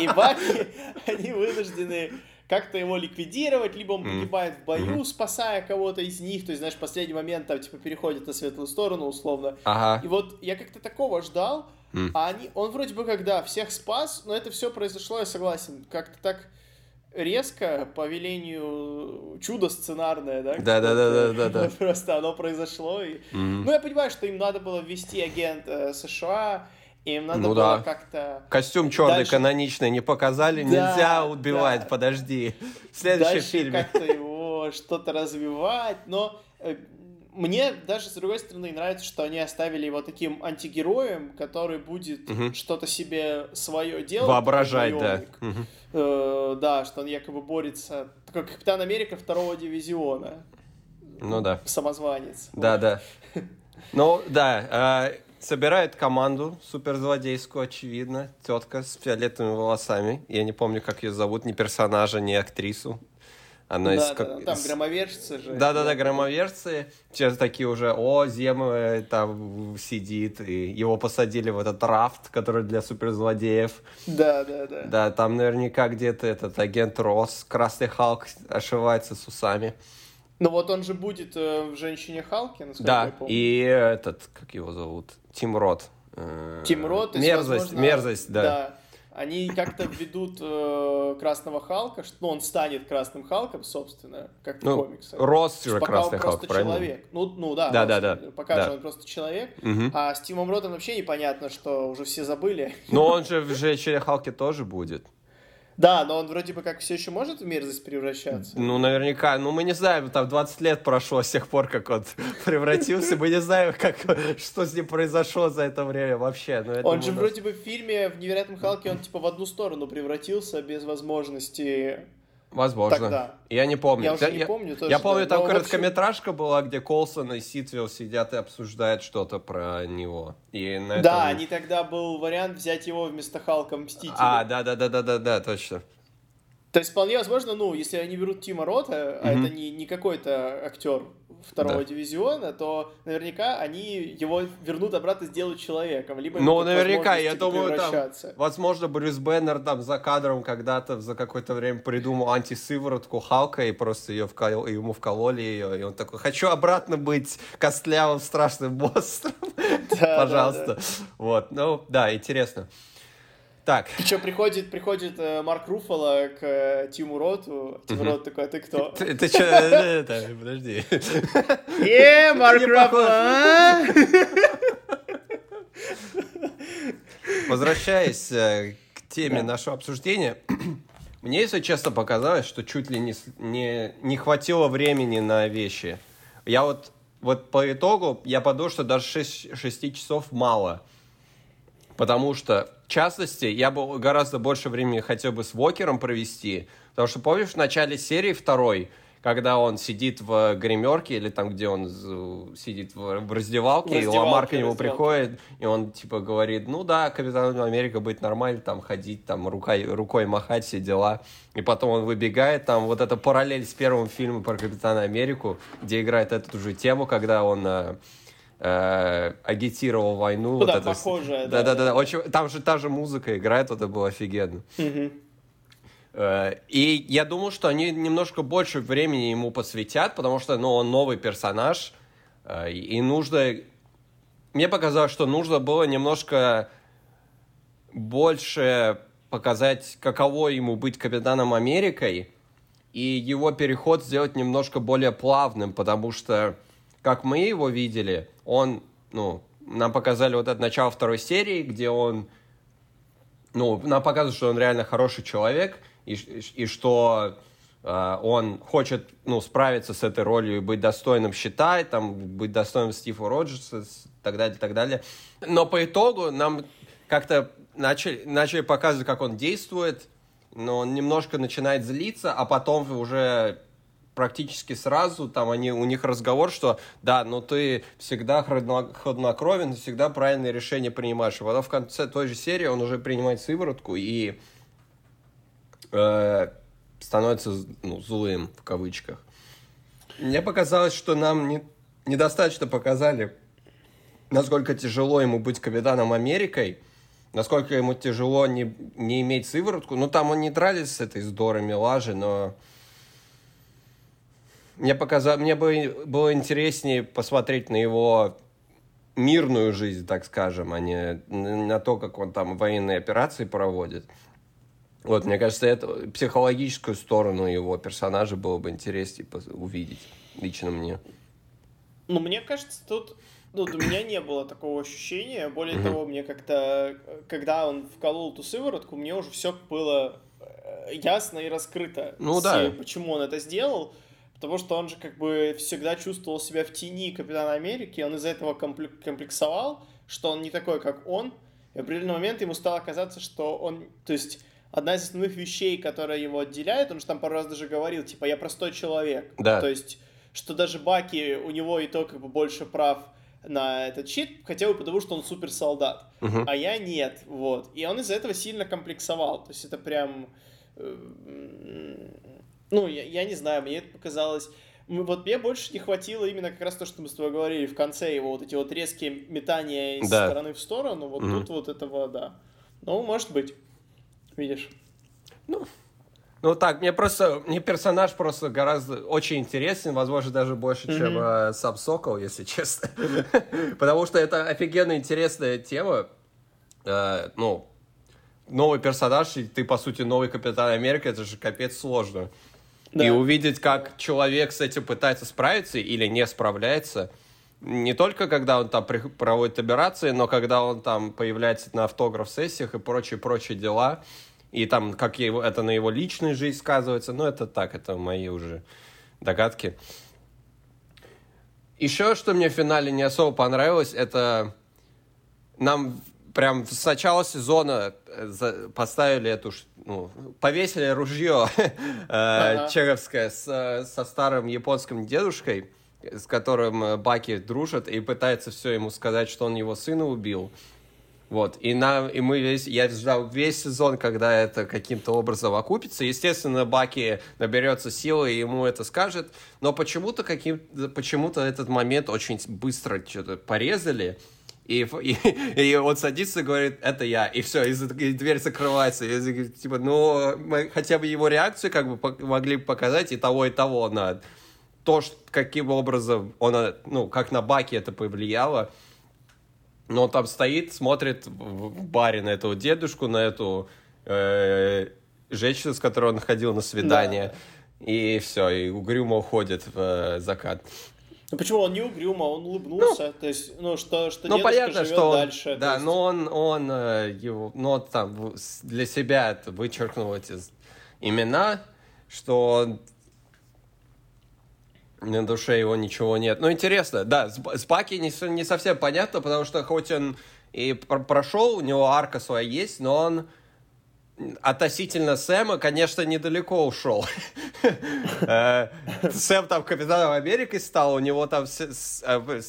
И Баки, они вынуждены как-то его ликвидировать, либо он погибает в бою, спасая кого-то из них, то есть, знаешь, в последний момент там, типа, переходит на светлую сторону, условно. Ага. И вот я как-то такого ждал, а они, он вроде бы когда всех спас, но это все произошло, я согласен, как-то так резко по велению чудо сценарное, да? Да, да, да, да, да, да. Просто оно произошло. И... Ну, я понимаю, что им надо было ввести агент э, США, им надо Ну было да. как-то... Костюм черный Дальше- каноничный не показали, Да, нельзя убивать, да. подожди. В следующем дальше фильме. как-то его что-то развивать, но э, мне даже, с другой стороны, нравится, что они оставили его таким антигероем, который будет Мгм. что-то себе свое делать. Воображать, да. Мгм. Э, да, что он якобы борется, такой Капитан Америка второго дивизиона, Ну да. самозванец. Да, да. Ну, да, э, собирает команду суперзлодейскую, очевидно. Тетка с фиолетовыми волосами. Я не помню, как ее зовут, ни персонажа, ни актрису. Она Да, из... да, как- да, там громовержцы же. Да-да-да, громоверцы. Сейчас такие уже, о, Зема там сидит, и его посадили в этот рафт, который для суперзлодеев. Да, да, да. Да, там наверняка где-то этот агент Росс, Красный Халк ошивается с усами. Ну вот он же будет э, в «Женщине Халке», насколько я Да, помню. и этот, как его зовут? Тим Рот. Э, Тим Рот, Мерзость, возможно, мерзость, да. Они как-то введут э, Красного Халка, что ну, он станет Красным Халком, собственно, как в Ну, комиксах. Росс же Пока Красный Халк, просто правильно? человек. Ну, ну да, Да, да, да, Пока да. же он просто человек. Мгм. А с Тимом Ротом вообще непонятно, что уже все забыли. Но он же в Женщине Халке тоже будет. Да, но он вроде бы как все еще может в мерзость превращаться. Ну, наверняка. Ну, мы не знаем, там 20 лет прошло с тех пор, как он превратился. Мы не знаем, как, что с ним произошло за это время вообще. Но Он же нас- вроде бы в фильме в Невероятном Халке он типа в одну сторону превратился без возможности. Возможно. Тогда. Я не помню. Я уже не помню тоже, Я помню, да, там но, в общем- короткометражка была, где Колсон и Ситвилл сидят и обсуждают что-то про него. И на Да, этом- они тогда был вариант взять его вместо Халка Мстителя. А, да, да, да, да, да, да, точно. То есть вполне возможно, ну, если они берут Тима Рота, а Мгм. это не, не какой-то актер второго Да. дивизиона, то наверняка они его вернут обратно, сделают человеком. Либо Ну, наверняка, я возможность, думаю, там, возможно, Брюс Беннер там за кадром когда-то за какое-то время придумал антисыворотку Халка и просто ее вкол... ему вкололи ее, и он такой, хочу обратно быть костлявым страшным монстром, Да, пожалуйста. Вот, ну, да, интересно. Так, Причем приходит, приходит э, Марк Руффало к э, Тиму Роту. Тим. Рот такой, а ты кто? ты, ты чё, это, подожди. Е, Марк Не Руффало, а? Возвращаясь э, к теме нашего обсуждения, мне, если честно, показалось, что чуть ли не, не, не хватило времени на вещи. Я вот, вот по итогу, я подумал, что даже 6, 6 часов мало. Потому что, в частности, я бы гораздо больше времени хотел бы с Вокером провести. Потому что, помнишь, в начале серии второй, когда он сидит в гримерке, или там, где он сидит в, раздевалке, В и Ламар к раздевалке, нему раздевалке. приходит, и он, типа, говорит, ну да, Капитан Америка будет нормально, там, ходить, там, рукой, рукой махать, все дела. И потом он выбегает, там, вот эта параллель с первым фильмом про Капитана Америку, где играет эту же тему, когда он... э, агитировал войну. Ну вот да, это похожая, да. Да-да-да, очень, там же та же музыка играет, это было офигенно. Э, И я думал, что они немножко больше времени ему посвятят, потому что, ну, он новый персонаж, э, и нужно... Мне показалось, что нужно было немножко больше показать, каково ему быть Капитаном Америкой, и его переход сделать немножко более плавным, потому что, как мы его видели, он, ну, нам показали вот это начало второй серии, где он ну, нам показывают, что он реально хороший человек, и, и что э, он хочет, ну, справиться с этой ролью и быть достойным считать, там, быть достойным Стива Роджерса, и так далее, и так далее. Но по итогу нам как-то начали, начали показывать, как он действует, но он немножко начинает злиться, а потом уже практически сразу там они, у них разговор, что да, но ты всегда хладно- хладнокровен, всегда правильные решения принимаешь. И потом в конце той же серии он уже принимает сыворотку и э, становится ну, злым в кавычках. Мне показалось, что нам не, недостаточно показали, насколько тяжело ему быть капитаном Америкой, насколько ему тяжело не, не иметь сыворотку. Ну, там он не дрались с этой здорой Милажи, но мне, показал, мне бы было интереснее посмотреть на его мирную жизнь, так скажем, а не на то, как он там военные операции проводит. Вот, мне кажется, это психологическую сторону его персонажа было бы интереснее увидеть, лично мне. Ну, мне кажется, тут ну, у меня не было такого ощущения. Более mm-hmm. того, мне как-то, когда он вколол ту сыворотку, мне уже все было э, ясно и раскрыто. Ну да. Почему он это сделал. Потому что он же как бы всегда чувствовал себя в тени Капитана Америки, он из-за этого комплексовал, что он не такой, как он. И в определенный момент ему стало казаться, что он... То есть одна из основных вещей, которая его отделяет, он же там пару раз даже говорил, типа, я простой человек. Да. То есть, что даже Баки, у него и то как бы больше прав на этот щит, хотя бы потому, что он суперсолдат, uh-huh. а я нет, вот. И он из-за этого сильно комплексовал, то есть это прям, э, ну, я, я не знаю, мне это показалось... Вот мне больше не хватило именно как раз то, что мы с тобой говорили в конце, его вот эти вот резкие метания из да. стороны в сторону, вот uh-huh. тут вот этого, да. Ну, может быть, видишь. Ну, ну так, мне просто, мне персонаж просто гораздо очень интересен, возможно, даже больше, mm-hmm. чем э, сам Сокол, если честно. Потому что это офигенно интересная тема. Э, ну, новый персонаж, и ты, по сути, новый Капитан Америка, это же капец сложно. Да. И увидеть, как человек с этим пытается справиться или не справляется, не только когда он там проводит операции, но когда он там появляется на автограф-сессиях и прочие-прочие дела, и там, как его, это на его личную жизнь сказывается, ну, это так, это мои уже догадки. Еще, что мне в финале не особо понравилось, это нам прям с начала сезона э, поставили эту, ну, повесили ружье ага. чеговское со старым японским дедушкой, с которым э, Баки дружит и пытается все ему сказать, что он его сына убил. Вот, и, нам, и мы весь, я ждал весь сезон, когда это каким-то образом окупится. Естественно, Баки наберется силы и ему это скажет, но почему-то каким почему-то этот момент очень быстро что-то порезали, и, и, и он садится и говорит, это я, и все, и, и дверь закрывается. И, типа, ну, мы хотя бы его реакцию как бы могли показать и того, и того на то, что, каким образом он, ну, как на Баки это повлияло. Но он там стоит, смотрит в баре на этого дедушку, на эту э, женщину, с которой он ходил на свидание. Да. И все, и угрюмо уходит в э, закат. Ну почему он не угрюмо, он улыбнулся, ну, то есть, ну что, что ну, понятно, что он, дальше. Да, есть... но он, он э, его, ну он там для себя вычеркнул эти имена, что на душе его ничего нет. Ну, интересно, да, с, с Баки не, не совсем понятно, потому что хоть он и прошел, у него арка своя есть, но он относительно Сэма, конечно, недалеко ушел. Э, Сэм там капитаном Америки стал, у него там э,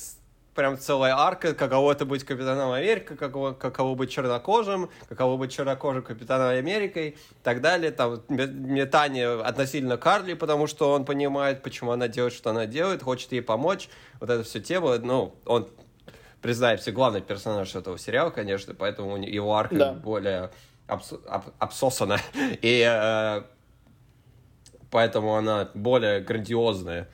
прям целая арка, каково это быть капитаном Америки, каково, каково быть чернокожим, каково быть чернокожим капитаном Америкой и так далее. Там метание относительно Карли, потому что он понимает, почему она делает, что она делает, хочет ей помочь. Вот это все тема, ну, он признаемся, главный персонаж этого сериала, конечно, поэтому его арка да. более обс об обсосана. И э, поэтому она более грандиозная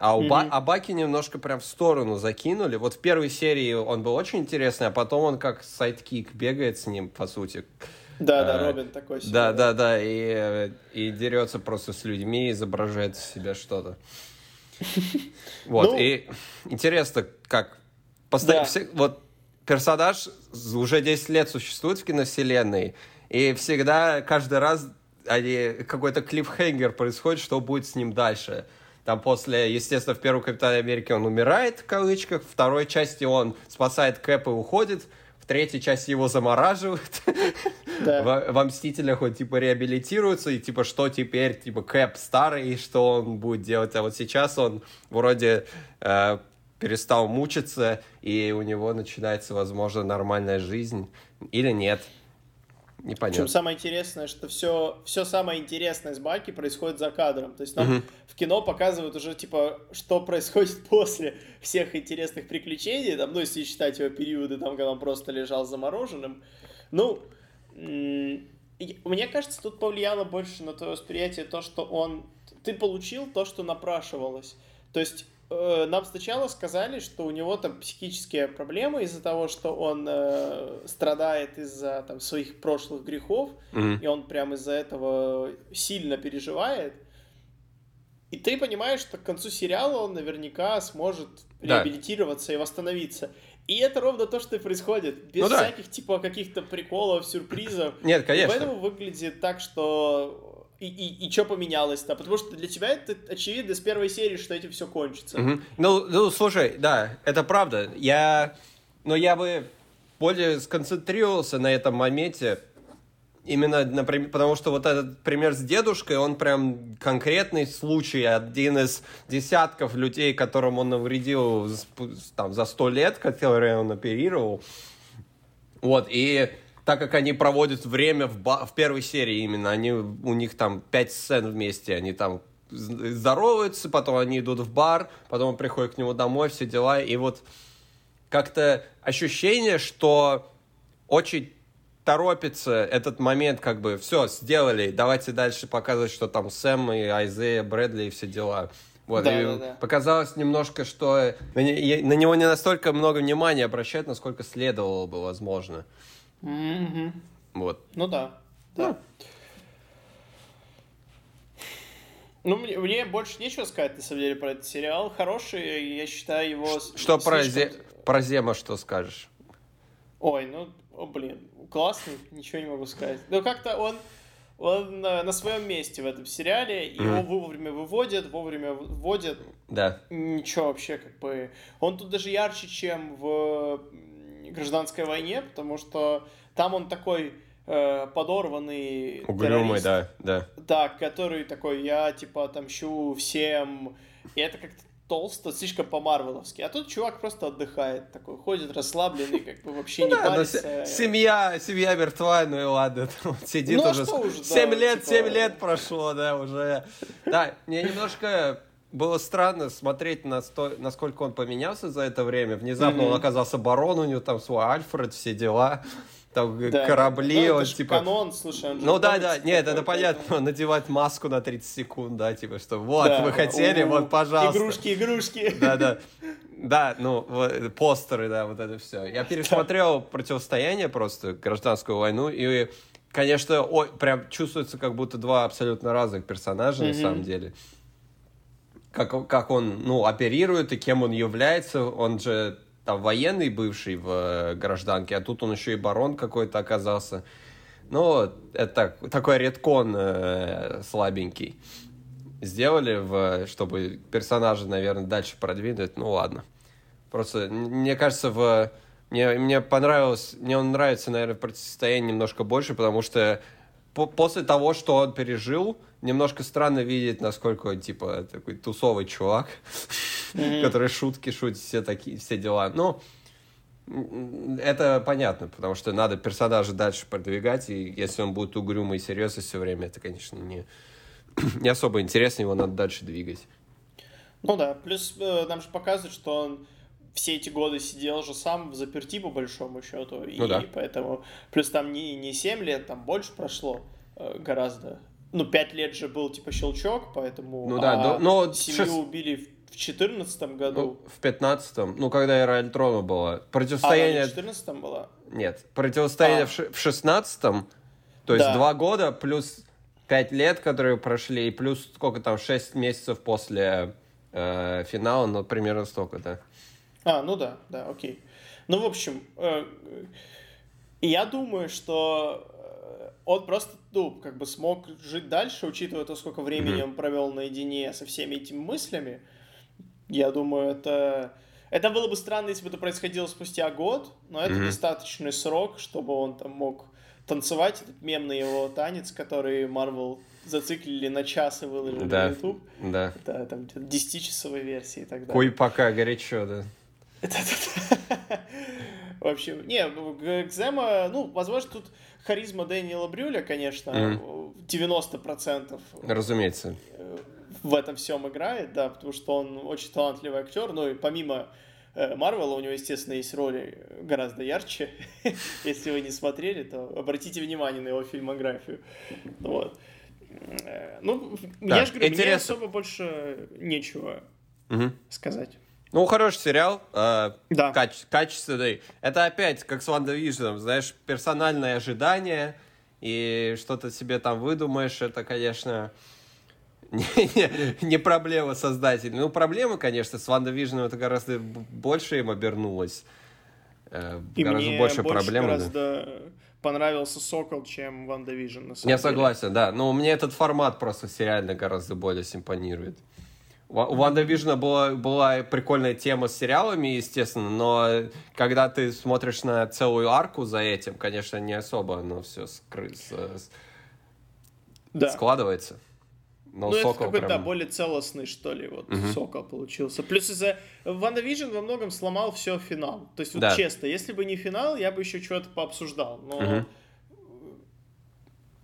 а, у mm-hmm. Ба- а Баки немножко прям в сторону закинули. Вот в первой серии он был очень интересный, а потом он как sidekick бегает с ним, по сути. Да, да, Робин такой себе. Да, да, да, и, и дерется просто с людьми, изображает из себя что-то. Вот, ну, и интересно, как... Постоянно, да. Вот персонаж уже 10 лет существует в киновселенной, и всегда, каждый раз они, какой-то клиффхенгер происходит, что будет с ним дальше. Там после, естественно, в первом Капитане Америки он умирает, в кавычках, в второй части он спасает Кэп и уходит, в третьей части его замораживают. Да. Во, во Мстителях он, типа, реабилитируется, и, типа, что теперь, типа, Кэп старый, и что он будет делать? А вот сейчас он вроде э, перестал мучиться, и у него начинается, возможно, нормальная жизнь. Или нет. Непонятно. Причем самое интересное, что все, все самое интересное с Баки происходит за кадром. То есть нам угу. в кино показывают уже, типа, что происходит после всех интересных приключений, там, ну, если считать его периоды, там, когда он просто лежал замороженным. Ну, мне кажется, тут повлияло больше на твое восприятие то, что он... Ты получил то, что напрашивалось. То есть э, нам сначала сказали, что у него там психические проблемы из-за того, что он э, страдает из-за там своих прошлых грехов, mm-hmm. и он прям из-за этого сильно переживает. И ты понимаешь, что к концу сериала он наверняка сможет да. реабилитироваться и восстановиться. И это ровно то, что и происходит. Без ну, да. всяких, типа, каких-то приколов, сюрпризов. Нет, конечно. И поэтому выглядит так, что... И, и, и что поменялось-то? Потому что для тебя это очевидно с первой серии, что этим все кончится. Угу. Ну, ну, слушай, да, это правда. Я... Но я бы более сконцентрировался на этом моменте, Именно, например, потому что вот этот пример с дедушкой, он прям конкретный случай, один из десятков людей, которым он навредил там, за сто лет, которые он оперировал. Вот, и так как они проводят время в, ба- в первой серии именно, они, у них там пять сцен вместе, они там здороваются, потом они идут в бар, потом он приходит к нему домой, все дела, и вот как-то ощущение, что очень торопится этот момент, как бы, все, сделали, давайте дальше показывать, что там Сэм и Айзея, Брэдли и все дела. Вот, да, и да, да. показалось немножко, что на, на него не настолько много внимания обращают, насколько следовало бы, возможно. Mm-hmm. Вот. Ну да. Да. Ну, мне, мне больше нечего сказать, на самом деле, про этот сериал. Хороший, я считаю его... Что слишком... про, Зе... про Зема что скажешь? Ой, ну, о, блин, классный, ничего не могу сказать. Но как-то он, он на, на своем месте в этом сериале, его mm. вовремя выводят, вовремя вводят. Да. Ничего вообще, как бы... Он тут даже ярче, чем в гражданской войне, потому что там он такой э, подорванный Угрюмый, да, да. Да, который такой, я, типа, отомщу всем. И это как-то толсто, слишком по-марвеловски. А тут чувак просто отдыхает, такой, ходит расслабленный, как бы вообще ну, не да, парится. Семья, семья мертва, ну и ладно, сидит ну, а уже. уже 7 да, лет, типа... 7 лет прошло, да, уже. Да, мне немножко было странно смотреть, на сто... насколько он поменялся за это время. Внезапно mm-hmm. он оказался барон, у него там свой Альфред, все дела там да. корабли, ну, он типа... канон, слушай, он Ну да, да, нет, это понятно, надевать маску на 30 секунд, да, типа, что вот, да. вы хотели, У-у-у. вот, пожалуйста. Игрушки, игрушки. Да, да. Да, ну, вот, постеры, да, вот это все. Я пересмотрел «Противостояние» просто, «Гражданскую войну», и, конечно, ой, прям чувствуется, как будто два абсолютно разных персонажа, mm-hmm. на самом деле. Как, как он, ну, оперирует и кем он является, он же там военный бывший в э, гражданке, а тут он еще и барон какой-то оказался. Ну, это такой редкон э, слабенький. Сделали, в, чтобы персонажа, наверное, дальше продвинуть. Ну, ладно. Просто, мне кажется, в... Мне, мне понравилось, мне он нравится, наверное, противостояние немножко больше, потому что после того, что он пережил, немножко странно видеть, насколько он, типа, такой тусовый чувак, mm-hmm. который шутки шутит, все такие, все дела. Ну, это понятно, потому что надо персонажа дальше продвигать, и если он будет угрюмый и серьезный все время, это, конечно, не, не особо интересно, его надо дальше двигать. Ну да, плюс э, нам же показывают, что он все эти годы сидел же сам в заперти, по большому счету, ну, и да. поэтому, плюс там не, не 7 лет, там больше прошло э, гораздо ну, пять лет же был, типа, щелчок, поэтому... Ну да, а но... Семью 6... убили в четырнадцатом году. Ну, в пятнадцатом, ну, когда эра Альтрона была. Противостояние... А, в четырнадцатом была? Нет, противостояние а. в шестнадцатом, то есть да. два года плюс пять лет, которые прошли, и плюс сколько там, шесть месяцев после э, финала, ну, примерно столько, да. А, ну да, да, окей. Ну, в общем, э, я думаю, что он просто, ну, как бы смог жить дальше, учитывая то, сколько времени mm-hmm. он провел наедине со всеми этими мыслями. Я думаю, это... Это было бы странно, если бы это происходило спустя год, но это mm-hmm. достаточный срок, чтобы он там мог танцевать этот мемный его танец, который Marvel зациклили на час и выложили да, на YouTube. Да. Да, там 10-часовой версии и так далее. Куй пока горячо, да. В общем, не, Гзема, ну, возможно, тут харизма Дэниела Брюля, конечно, mm. 90%. Разумеется. В этом всем играет, да, потому что он очень талантливый актер, ну и помимо э, Марвела, у него, естественно, есть роли гораздо ярче. Если вы не смотрели, то обратите внимание на его фильмографию. Вот. Э, ну, я же говорю, мне особо больше нечего сказать. Ну, хороший сериал, э, да. каче- качественный. Это опять, как с Ванда Вижном, знаешь, персональное ожидание, и что-то себе там выдумаешь, это, конечно, не, не, не проблема создателя. Ну, проблема, конечно, с Ванда Вижном это гораздо больше им обернулось. Э, и гораздо мне больше проблем. Гораздо... Понравился Сокол, чем WandaVision. Я согласен, да. Но мне этот формат просто сериально гораздо более симпонирует. У WandaVision а была, была прикольная тема с сериалами, естественно, но когда ты смотришь на целую арку за этим, конечно, не особо оно все скры... с... да. складывается. Но ну, это какой-то, прям... более целостный, что ли, вот угу. Сокол получился. Плюс из-за WandaVision во многом сломал все финал. То есть, вот да. честно, если бы не финал, я бы еще что-то пообсуждал. Но угу.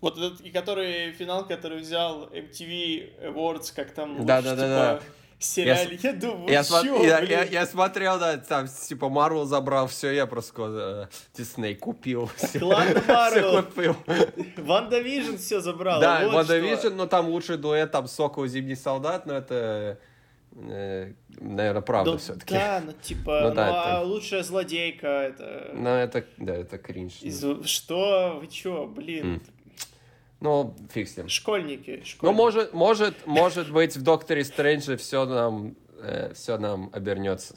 Вот этот, и который финал, который взял MTV Awards, как там, да, да, типа, да, да. сериале, я, я думаю, я, смо- я, я, я смотрел, да, там, типа, Марвел забрал все, я просто э, Дисней купил. Ладно, Марвел. купил. WandaVision все забрал. Да, вот WandaVision, но там лучший дуэт, там Сокол, Зимний солдат, но это... Э, наверное, правда да, все-таки. Да, ну типа, ну, да, ну, это... а лучшая злодейка, это... Ну, это, да, это кринж. Из... Что? Вы чё, блин? Mm. Ну, фиг с ним. Школьники. школьники. Ну, может, может, может быть, в Докторе Стрэнджа все нам, э, все нам обернется.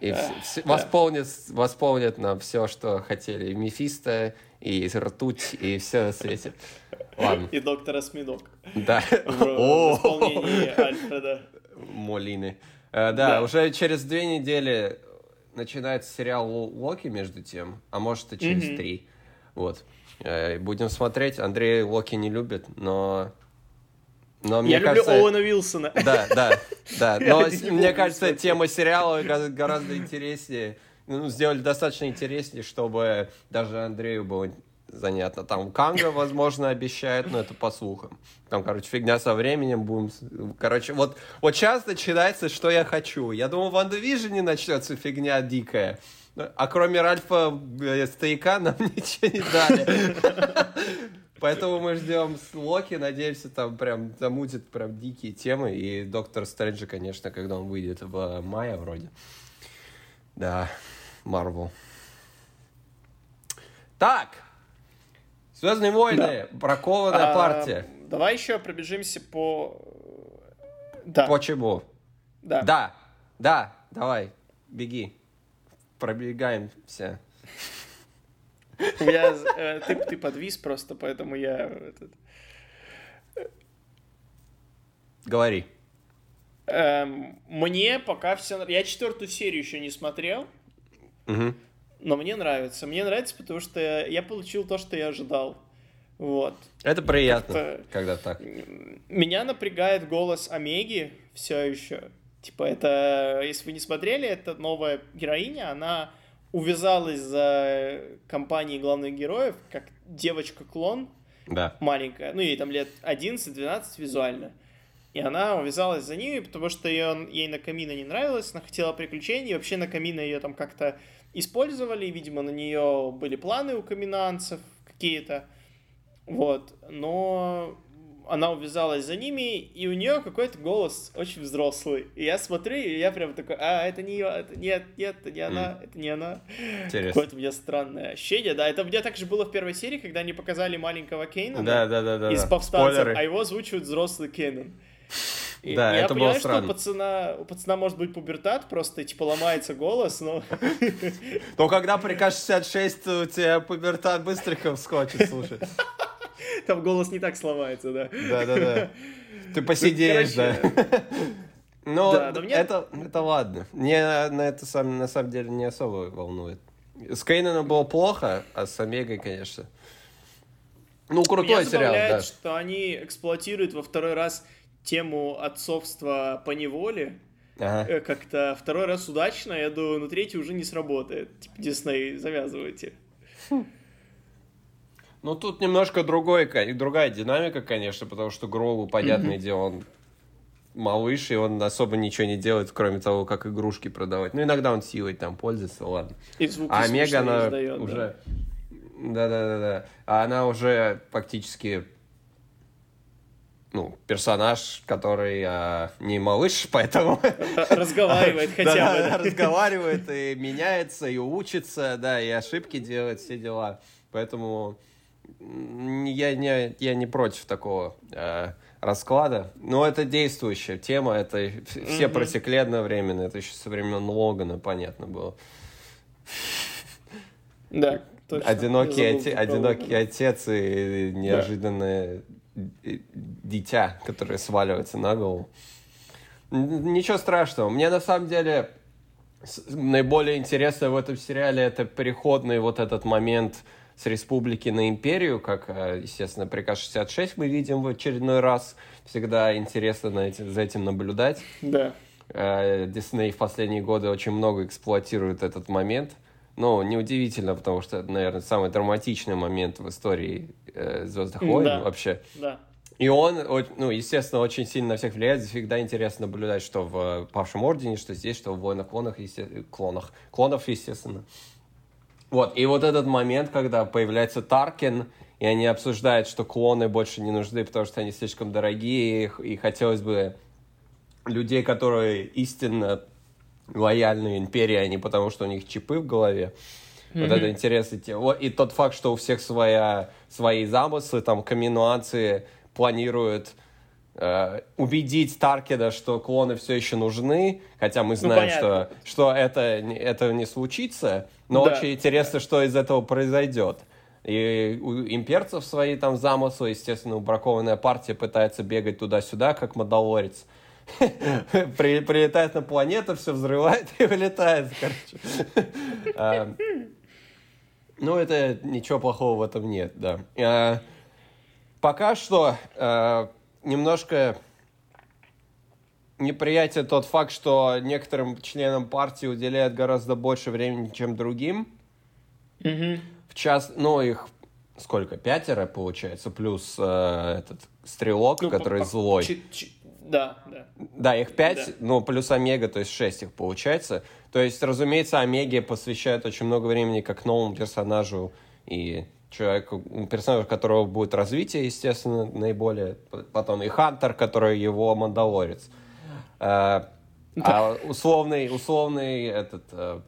И да, в, да. восполнит, восполнит нам все, что хотели. И Мефисто, и ртуть, и все на свете. Ладно. И доктора Сминок. Да. В исполнении Альфреда. Молины. Э, да, уже через две недели начинается сериал Локи, между тем, а может и через три. Вот. Э, будем смотреть. Андрей Локи не любит, но... Но мне Я кажется, люблю Оуэна Вилсона. Да, да, да. Но мне кажется, тема сериала гораздо интереснее. Ну, сделали достаточно интереснее, чтобы даже Андрею было занятно. Там Канга, возможно, обещает, но это по слухам. Там, короче, фигня со временем будем... Короче, вот, вот сейчас начинается, что я хочу. Я думал, в Ванда не начнется фигня дикая. А кроме Ральфа э, стояка нам ничего не дали. Поэтому мы ждем с Локи, надеемся, там прям замутит прям дикие темы. И Доктор Стрэнджа, конечно, когда он выйдет в мае вроде. Да, Марвел. Так, Звездные войны, да. бракованная а, партия. Давай еще пробежимся по... Да. По чему? Да. Да, да, давай, беги пробегаемся. Я, э, ты, ты подвис просто, поэтому я... Этот... Говори. Эм, мне пока все... Я четвертую серию еще не смотрел, угу. но мне нравится. Мне нравится, потому что я получил то, что я ожидал. Вот. Это приятно, когда так. Меня напрягает голос Омеги все еще. Типа, это, если вы не смотрели, это новая героиня, она увязалась за компанией главных героев, как девочка-клон, да. маленькая, ну, ей там лет 11-12 визуально. И она увязалась за ними, потому что ее, ей на Камина не нравилось, она хотела приключений, и вообще на Камина ее там как-то использовали, и, видимо, на нее были планы у каминанцев какие-то, вот, но она увязалась за ними, и у нее какой-то голос очень взрослый. И я смотрю, и я прям такой, а, это не ее, это нет, нет, это не она, mm. это не она. Интересно. Какое-то у меня странное ощущение, да. Это у меня также было в первой серии, когда они показали маленького Кейна да, да, да, да, из повстанцев, Спойлеры. а его озвучивает взрослый Кейнон. И да, я это понимаю, было странно. что у пацана, у пацана может быть пубертат, просто типа ломается голос, но... Но когда приказ 66, у тебя пубертат быстренько вскочит, слушай. Там голос не так сломается, да. Да-да-да. Ты посидеешь, да. Но да, мне... это, это ладно. Мне на это сам, на самом деле не особо волнует. С Кейноном было плохо, а с Омегой, конечно. Ну, крутой Меня сериал, да. что они эксплуатируют во второй раз тему отцовства по неволе. Ага. Э, как-то второй раз удачно, я думаю, но третий уже не сработает. Типа, Дисней, завязывайте. Хм. Ну, тут немножко другой, другая динамика, конечно, потому что Гроулу, понятное дело, он малыш, и он особо ничего не делает, кроме того, как игрушки продавать. Ну, иногда он силой там пользуется, ладно. И А Омега, смешные она издает, да. уже... Да-да-да-да. А она уже фактически ну, персонаж, который а, не малыш, поэтому... Разговаривает хотя бы. Да, да. разговаривает и меняется, и учится, да, и ошибки делает, все дела. Поэтому я не, я не против такого э, расклада. Но это действующая тема, это все Мгм. просекли одновременно, это еще со времен Логана, понятно было. Да, точно. Одинокий, оте- одинокий отец и неожиданное д- дитя, которое сваливается на голову. Ничего страшного. Мне на самом деле наиболее интересное в этом сериале это переходный вот этот момент с республики на империю, как, э, естественно, приказ 66 мы видим в очередной раз. Всегда интересно на эти- за этим наблюдать. Да. Э, Дисней в последние годы очень много эксплуатирует этот момент. Ну, неудивительно, потому что это, наверное, самый драматичный момент в истории э, Звездных войн Да. вообще. Да. И он, ну, естественно, очень сильно на всех влияет. Всегда интересно наблюдать, что в Павшем Ордене, что здесь, что в Войнах клонах, есте- клонах. Клонов, естественно. Вот, и вот этот момент, когда появляется Таркин, и они обсуждают, что клоны больше не нужны, потому что они слишком дорогие, и, и хотелось бы людей, которые истинно лояльны империи, а не потому, что у них чипы в голове. Вот это. Вот, И тот факт, что у всех своя, свои замыслы, там, комбинации планируют убедить Таркина, что клоны все еще нужны, хотя мы знаем, что, понятно. что это, это не случится, но Да. очень интересно, что из этого произойдет. И у имперцев свои там замыслы, естественно, бракованная партия пытается бегать туда-сюда, как Мандалорец. При- Прилетает на планету, все взрывает и вылетает, короче. А, Ну, это ничего плохого в этом нет, да. А, Пока что а, немножко неприятие тот факт, что некоторым членам партии уделяют гораздо больше времени, чем другим. Мгм. В час, ну, их сколько, пятеро, получается, плюс э, этот стрелок, Ну, который по- злой. Да, да. Да, их пять, Да. ну, плюс Омега, то есть шесть их получается. То есть, разумеется, Омеге посвящают очень много времени как новому персонажу и человеку, персонажу, у которого будет развитие, естественно, наиболее. Потом и Хантер, который его мандалорец. А, а условный, условный этот э,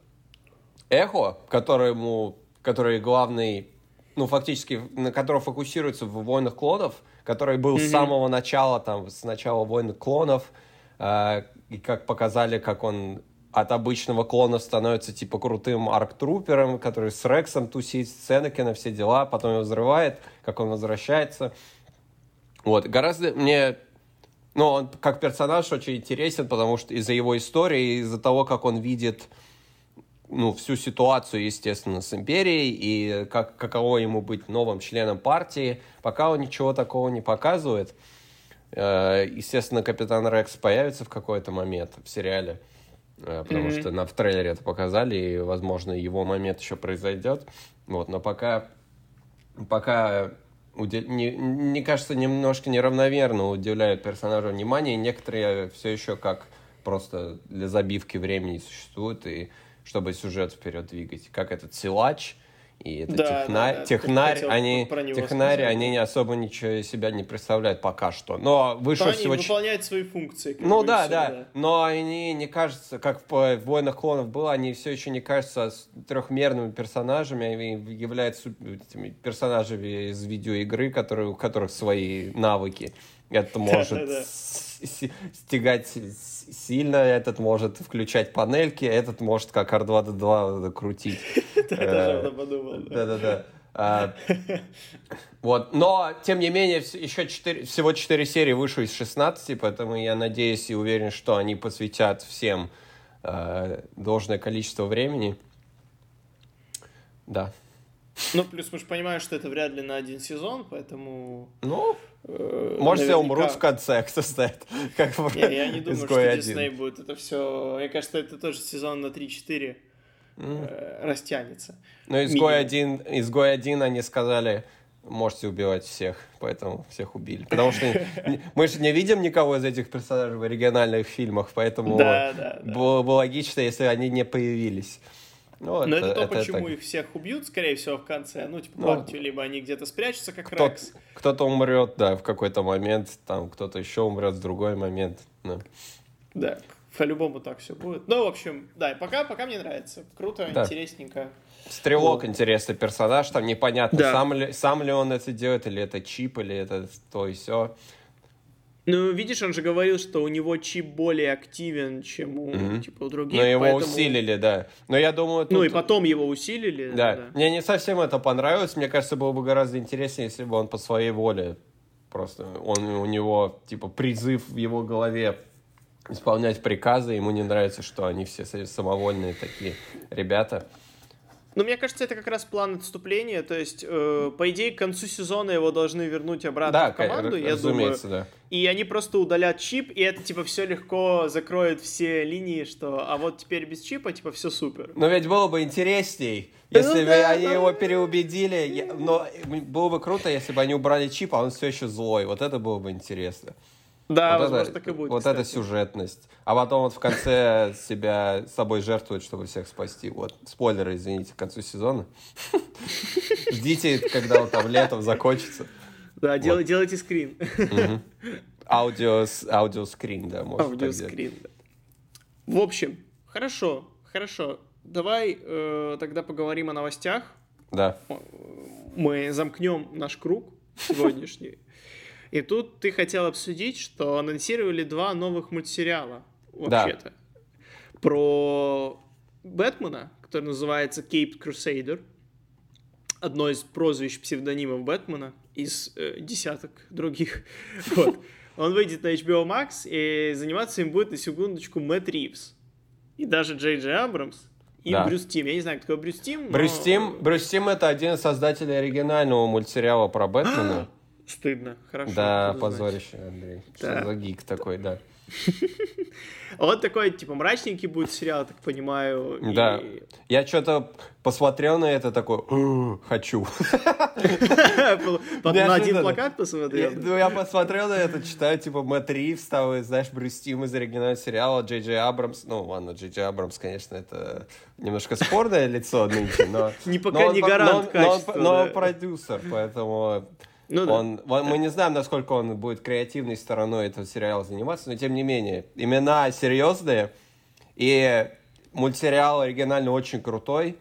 Эхо, которому, который главный, ну, фактически, на которого фокусируется в «Войнах клонов», который был с самого начала, там, с начала «Войн клонов», э, и как показали, как он от обычного клона становится, типа, крутым арктрупером, который с Рексом тусит, с Энакином, все дела, потом его взрывает, как он возвращается. Вот, гораздо мне ну, он как персонаж очень интересен, потому что из-за его истории, из-за того, как он видит ну, всю ситуацию, естественно, с империей, и как, каково ему быть новым членом партии, пока он ничего такого не показывает. Э, Естественно, Капитан Рекс появится в какой-то момент в сериале, потому Мгм. что на, в трейлере это показали, и, возможно, его момент еще произойдет. Вот, но пока, пока уде- не- мне кажется, немножко неравномерно уделяют персонажу внимание, и некоторые все еще как просто для забивки времени существуют, и чтобы сюжет вперед двигать. Как этот силач и это Да, технарь. да, да. технарь, Хотел они, технари, сказать. они не особо ничего из себя не представляют пока что. Но они всего... ч- выполняют свои функции. ну бы, и да, да, но они не кажутся, как в, «Войнах клонов» было, они все еще не кажутся трехмерными персонажами, они являются персонажами из видеоигры, которые, у которых свои навыки. Это может Да-да-да. с- с- стягать сильно, этот может включать панельки, этот может как R2-D2 крутить. Я этом подумал. да. Да-да-да. А, Вот, но, тем не менее, еще 4, всего 4 серии вышло из 16, поэтому я надеюсь и уверен, что они посвятят всем э, должное количество времени. Да. Ну, плюс мы же понимаем, что это вряд ли на один сезон, поэтому... Ну, э, может, все умрут в конце, кто знает. Как в Не, я не думаю, что. Дисней будет это все... Мне кажется, это тоже сезон на 3-4 э, растянется. Ну, изгой один, изгой один они сказали, можете убивать всех, поэтому всех убили. Потому что мы же не видим никого из этих персонажей в оригинальных фильмах, поэтому. Было бы логично, если они не появились. Ну, Но это, это то, это, почему это... их всех убьют, скорее всего, в конце. Ну, типа, ну, партию, либо они где-то спрячутся, как кто Рекс. Кто-то умрет, да, в какой-то момент, там кто-то еще умрет в другой момент. Да, да по-любому так все будет. Ну, в общем, да, пока, пока мне нравится. Круто, да. интересненько. Стрелок вот. интересный персонаж, там непонятно, да. сам, ли, сам ли он это делает, или это чип, или это то и все. Ну, видишь, он же говорил, что у него чип более активен, чем у, mm-hmm. типа, у других. Но его поэтому... усилили, да. Но я думаю... Тут... Ну, и потом его усилили. Да. да. Мне не совсем это понравилось. Мне кажется, было бы гораздо интереснее, если бы он по своей воле просто... Он, у него, типа, призыв в его голове исполнять приказы. Ему не нравится, что они все самовольные такие ребята. Ну, мне кажется, это как раз план отступления. То есть, э, по идее, к концу сезона его должны вернуть обратно да, в команду, я думаю. Да. И они просто удалят чип, и это, типа, все легко закроет все линии, что а вот теперь без чипа, типа, все супер. Но ведь было бы интересней, если ну, бы да, они да. его переубедили. Но было бы круто, если бы они убрали чип, а он все еще злой. Вот это было бы интересно. Да, вот возможно, это, так и будет. Вот кстати. это сюжетность. А потом вот в конце себя собой жертвует, чтобы всех спасти. Вот. Спойлеры, извините, к концу сезона. Ждите, когда он там летом закончится. Да, делайте скрин. Аудио, аудиоскрин, да, можно Аудиоскрин, да. В общем, хорошо, хорошо. Давай э, тогда поговорим о новостях. Да. Мы замкнем наш круг сегодняшний. И тут ты хотел обсудить, что анонсировали два новых мультсериала, вообще-то. Да. Про Бэтмена, который называется Cape Crusader. Одно из прозвищ псевдонимов Бэтмена из э, десяток других. Вот. Он выйдет на HBO Max, и заниматься им будет, на секундочку, Мэтт Ривз. И даже Джей Джей Абрамс, и да. Брюс Тим. Я не знаю, кто такой Брюс Тим. Но... Брюс Тим, Брюс Тим это один из создателей оригинального мультсериала про Бэтмена. Стыдно, хорошо. Да, позорище, Андрей. Да. Что за гик такой, да. Вот такой, типа, мрачненький будет сериал, так понимаю. Да. Я что-то посмотрел на это, такой, хочу. На один плакат посмотрел? Ну, я посмотрел на это, читаю, типа, Мэтт Ривз, знаешь, Брюс Тим из оригинального сериала, Джей Джей Абрамс. Ну, ладно, Джей Джей Абрамс, конечно, это немножко спорное лицо нынче, но... Не пока не гарант качества. Но он продюсер, поэтому... Ну, да. он, он, мы не знаем, насколько он будет креативной стороной этого сериала заниматься, но тем не менее, имена серьезные, и мультсериал оригинально очень крутой,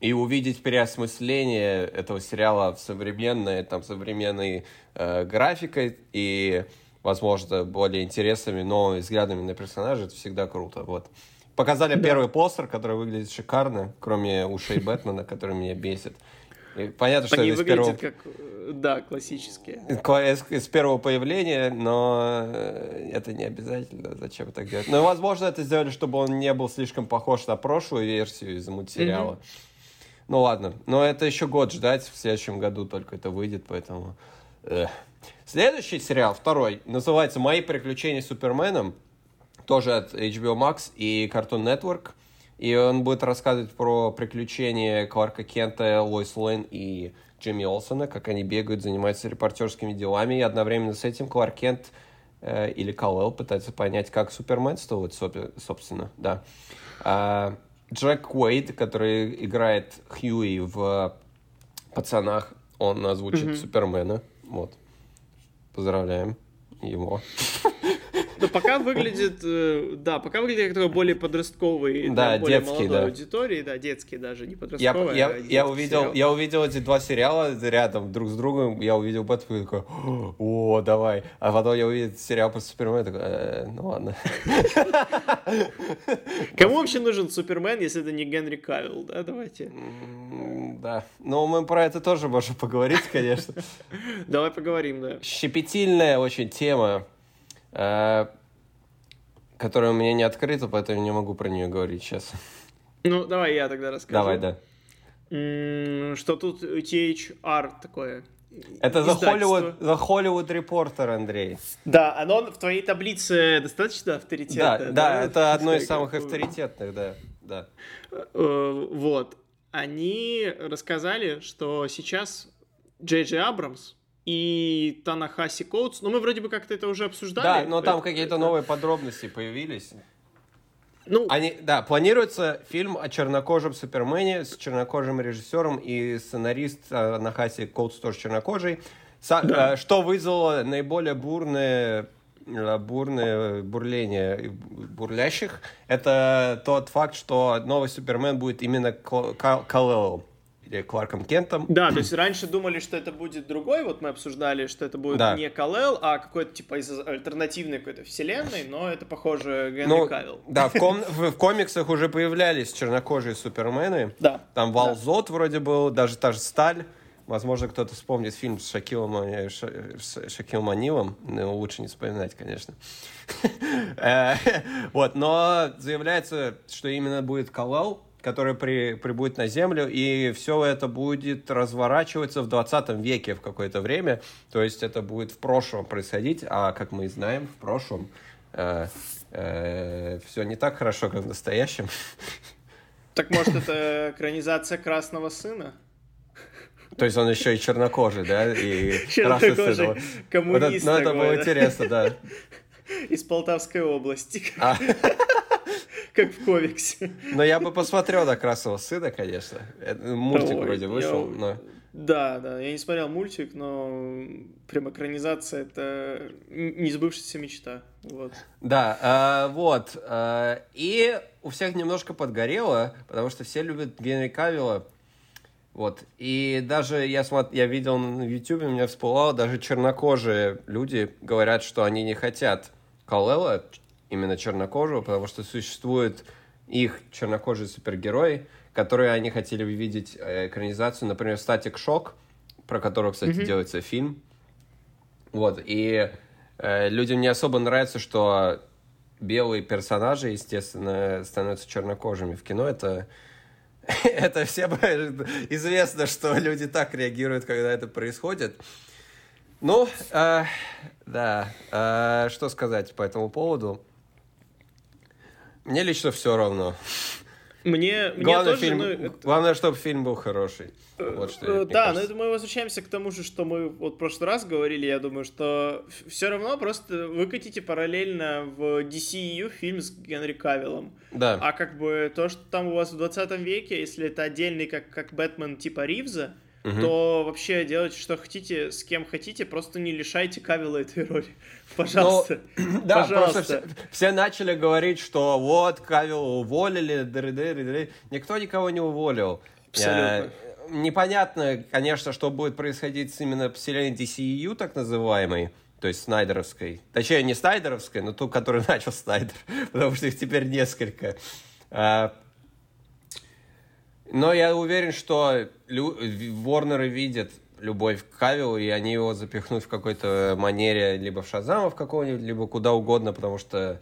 и увидеть переосмысление этого сериала в современной, там, современной э, графикой и, возможно, более интересными новыми взглядами на персонажа, это всегда круто, вот. Показали да. первый постер, который выглядит шикарно, кроме ушей Бэтмена, который меня бесит. Понятно, что Они это из первого... как, э, да, классические. Из первого появления, но э, это не обязательно. Зачем так делать? Но, возможно, это сделали, чтобы он не был слишком похож на прошлую версию из мультсериала. Mm-hmm. Ну ладно, но это еще год ждать, в следующем году только это выйдет, поэтому... Эх. Следующий сериал, второй, называется «Мои приключения с Суперменом», тоже от HBO Max и Cartoon Network. И он будет рассказывать про приключения Кларка Кента, Лойс Лейн и Джимми Олсона, как они бегают, занимаются репортерскими делами, и одновременно с этим Кларк Кент э, или Калел пытается понять, как суперменствовать, собственно, да. А, Джек Уэйд, который играет Хьюи в «Пацанах», он озвучит mm-hmm. Супермена, вот. Поздравляем его. Ну, пока выглядит, э, да, пока выглядит как такой более подростковый, да, более детский, молодой да. аудитории, да, детский даже, не подростковый, я, а я, я увидел, сериал. я увидел эти два сериала рядом друг с другом, я увидел Бэтмена и такой, о, давай, а потом я увидел сериал про Супермена, такой, э, ну ладно. Кому вообще нужен Супермен, если это не Генри Кавилл, да, давайте? Да, ну мы про это тоже можем поговорить, конечно. Давай поговорим, да. Щепетильная очень тема которая у меня не открыта, поэтому не могу про нее говорить сейчас. Ну, давай я тогда расскажу. Давай, да. Что тут THR такое? Это The Hollywood, The Hollywood Reporter, Андрей. Да, оно в твоей таблице достаточно авторитетное. Да, да, да это одно из самых авторитетных, да, да. Э, вот. Они рассказали, что сейчас Джей Джей Абрамс и Танахаси Коутс. Ну, мы вроде бы как-то это уже обсуждали. Да, но там какие-то новые подробности появились. Ну, Они, да, планируется фильм о чернокожем Супермене с чернокожим режиссером и сценарист э, Нахаси Коутс тоже чернокожий. Са- Да. э, что вызвало наиболее бурное, э, бурное бурление бурлящих, это тот факт, что новый Супермен будет именно Кал- Кал- Кал-Элом, или Кларком Кентом. Да, то есть раньше думали, что это будет другой, вот мы обсуждали, что это будет Да. не Кал-El, а какой-то типа из альтернативной какой-то вселенной, но это похоже Генри Ну, Кавилл. да, в, ком- в- в комиксах уже появлялись чернокожие Супермены. Да. Там Валзот вроде был, даже та же Сталь. Возможно, кто-то вспомнит фильм с Шакилом, э, Ша- с Шакилом Анилом. Но лучше не вспоминать, конечно. Э, Вот, но заявляется, что именно будет Калал, который при, прибудет на Землю, и все это будет разворачиваться в 20 веке в какое-то время. То есть это будет в прошлом происходить, а как мы знаем, в прошлом все не так хорошо, как в настоящем. Так может это экранизация Красного Сына? То есть он еще и чернокожий, да? И Чернокожий сын. Вот это- коммунист Ну, это было интересно, да. из Полтавской области, А, как в комиксе. но я бы посмотрел на красного сына, конечно. Это Мультик Ой, вроде я- вышел, но... Да, да, я не смотрел мультик, но прям экранизация это не сбывшаяся мечта. Вот. Да, а, вот. а, и у всех немножко подгорело, потому что все любят Генри Кавилла. Вот. И даже я, смотр... я видел на YouTube, у меня всплывало, даже чернокожие люди говорят, что они не хотят Калела, именно чернокожего, потому что существует их чернокожий супергерой, которые они хотели увидеть э, экранизацию, например, Static Shock, про которого, кстати, Мгм. делается фильм. Вот, и э, людям не особо нравится, что белые персонажи, естественно, становятся чернокожими в кино. Это, это всем известно, что люди так реагируют, когда это происходит. Ну, э, да, э, что сказать по этому поводу? Мне лично все равно. Мне, мне Главное, тоже, фильм, ну, это- главное, чтобы фильм был хороший. Вот что Э, мне Да, но кажется. это мы возвращаемся к тому же, что мы вот в прошлый раз говорили, я думаю, что все равно просто выкатите параллельно в DCEU фильм с Генри Кавиллом. Да. А как бы то, что там у вас в 20 веке, если это отдельный, как, как Бэтмен типа Ривза, Мгм. то вообще делайте, что хотите, с кем хотите, просто не лишайте Кавилла этой роли. Ну, Пожалуйста. Да, Пожалуйста. просто все, все начали говорить, что вот Кавилла уволили, дыры-дыры, дыры. никто никого не уволил. Абсолютно. Э, непонятно, конечно, что будет происходить с именно вселенной DCEU, так называемой, то есть Снайдеровской. Точнее, не Снайдеровской, но ту, которую начал Снайдер, потому что их теперь несколько. А, но я уверен, что лю- Ворнеры видят любовь к Кавиллу, и они его запихнут в какой-то манере либо в Шазама в какого-нибудь, либо куда угодно, потому что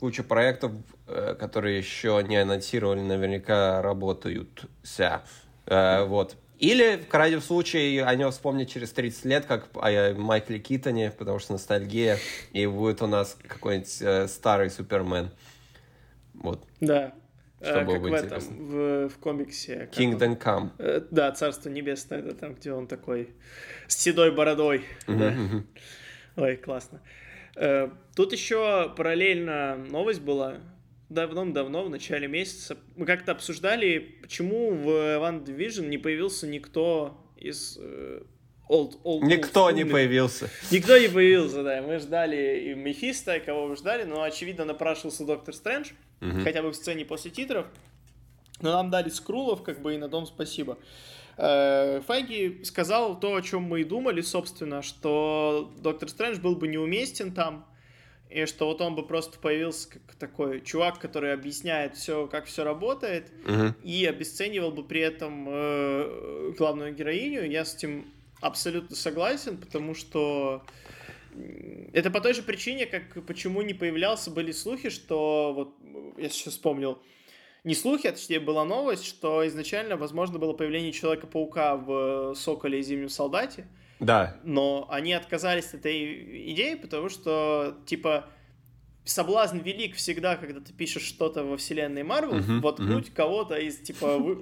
куча проектов, э, которые еще не анонсировали, наверняка работают. ся. Э, Вот. Или, в крайнем случае, о нем вспомнят через 30 лет, как о Майкле Китоне, потому что ностальгия, и будет у нас какой-нибудь э, старый Супермен. Вот. Да. Что Э, как в интересно. этом, в, в комиксе. как он- Kingdom Come. Э, Да, Царство Небесное, это там, где он такой с седой бородой. Да. Ой, классно. Э, Тут еще параллельно новость была давно-давно, в начале месяца. Мы как-то обсуждали, почему в One Division не появился никто из old, old, Никто не олдскульных- появился. Никто не появился, да. Мы ждали и Мефиста, и кого мы ждали, но, очевидно, напрашивался Доктор Стрэндж, Мгм. хотя бы в сцене после титров. Но нам дали скрулов, как бы, и на том спасибо. Э, Файги сказал то, о чем мы и думали, собственно, что Доктор Стрэндж был бы неуместен там, и что вот он бы просто появился как такой чувак, который объясняет все, как все работает, Мгм. и обесценивал бы при этом э, главную героиню. Я с этим абсолютно согласен, потому что это по той же причине, как почему не появлялся, были слухи, что вот я сейчас вспомнил, не слухи, а точнее была новость, что изначально возможно было появление Человека-паука в э, Соколе и Зимнем Солдате, Да. но они отказались от этой идеи, потому что, типа, соблазн велик всегда, когда ты пишешь что-то во вселенной Марвел, uh-huh, воткнуть uh-huh. кого-то из, типа, вы,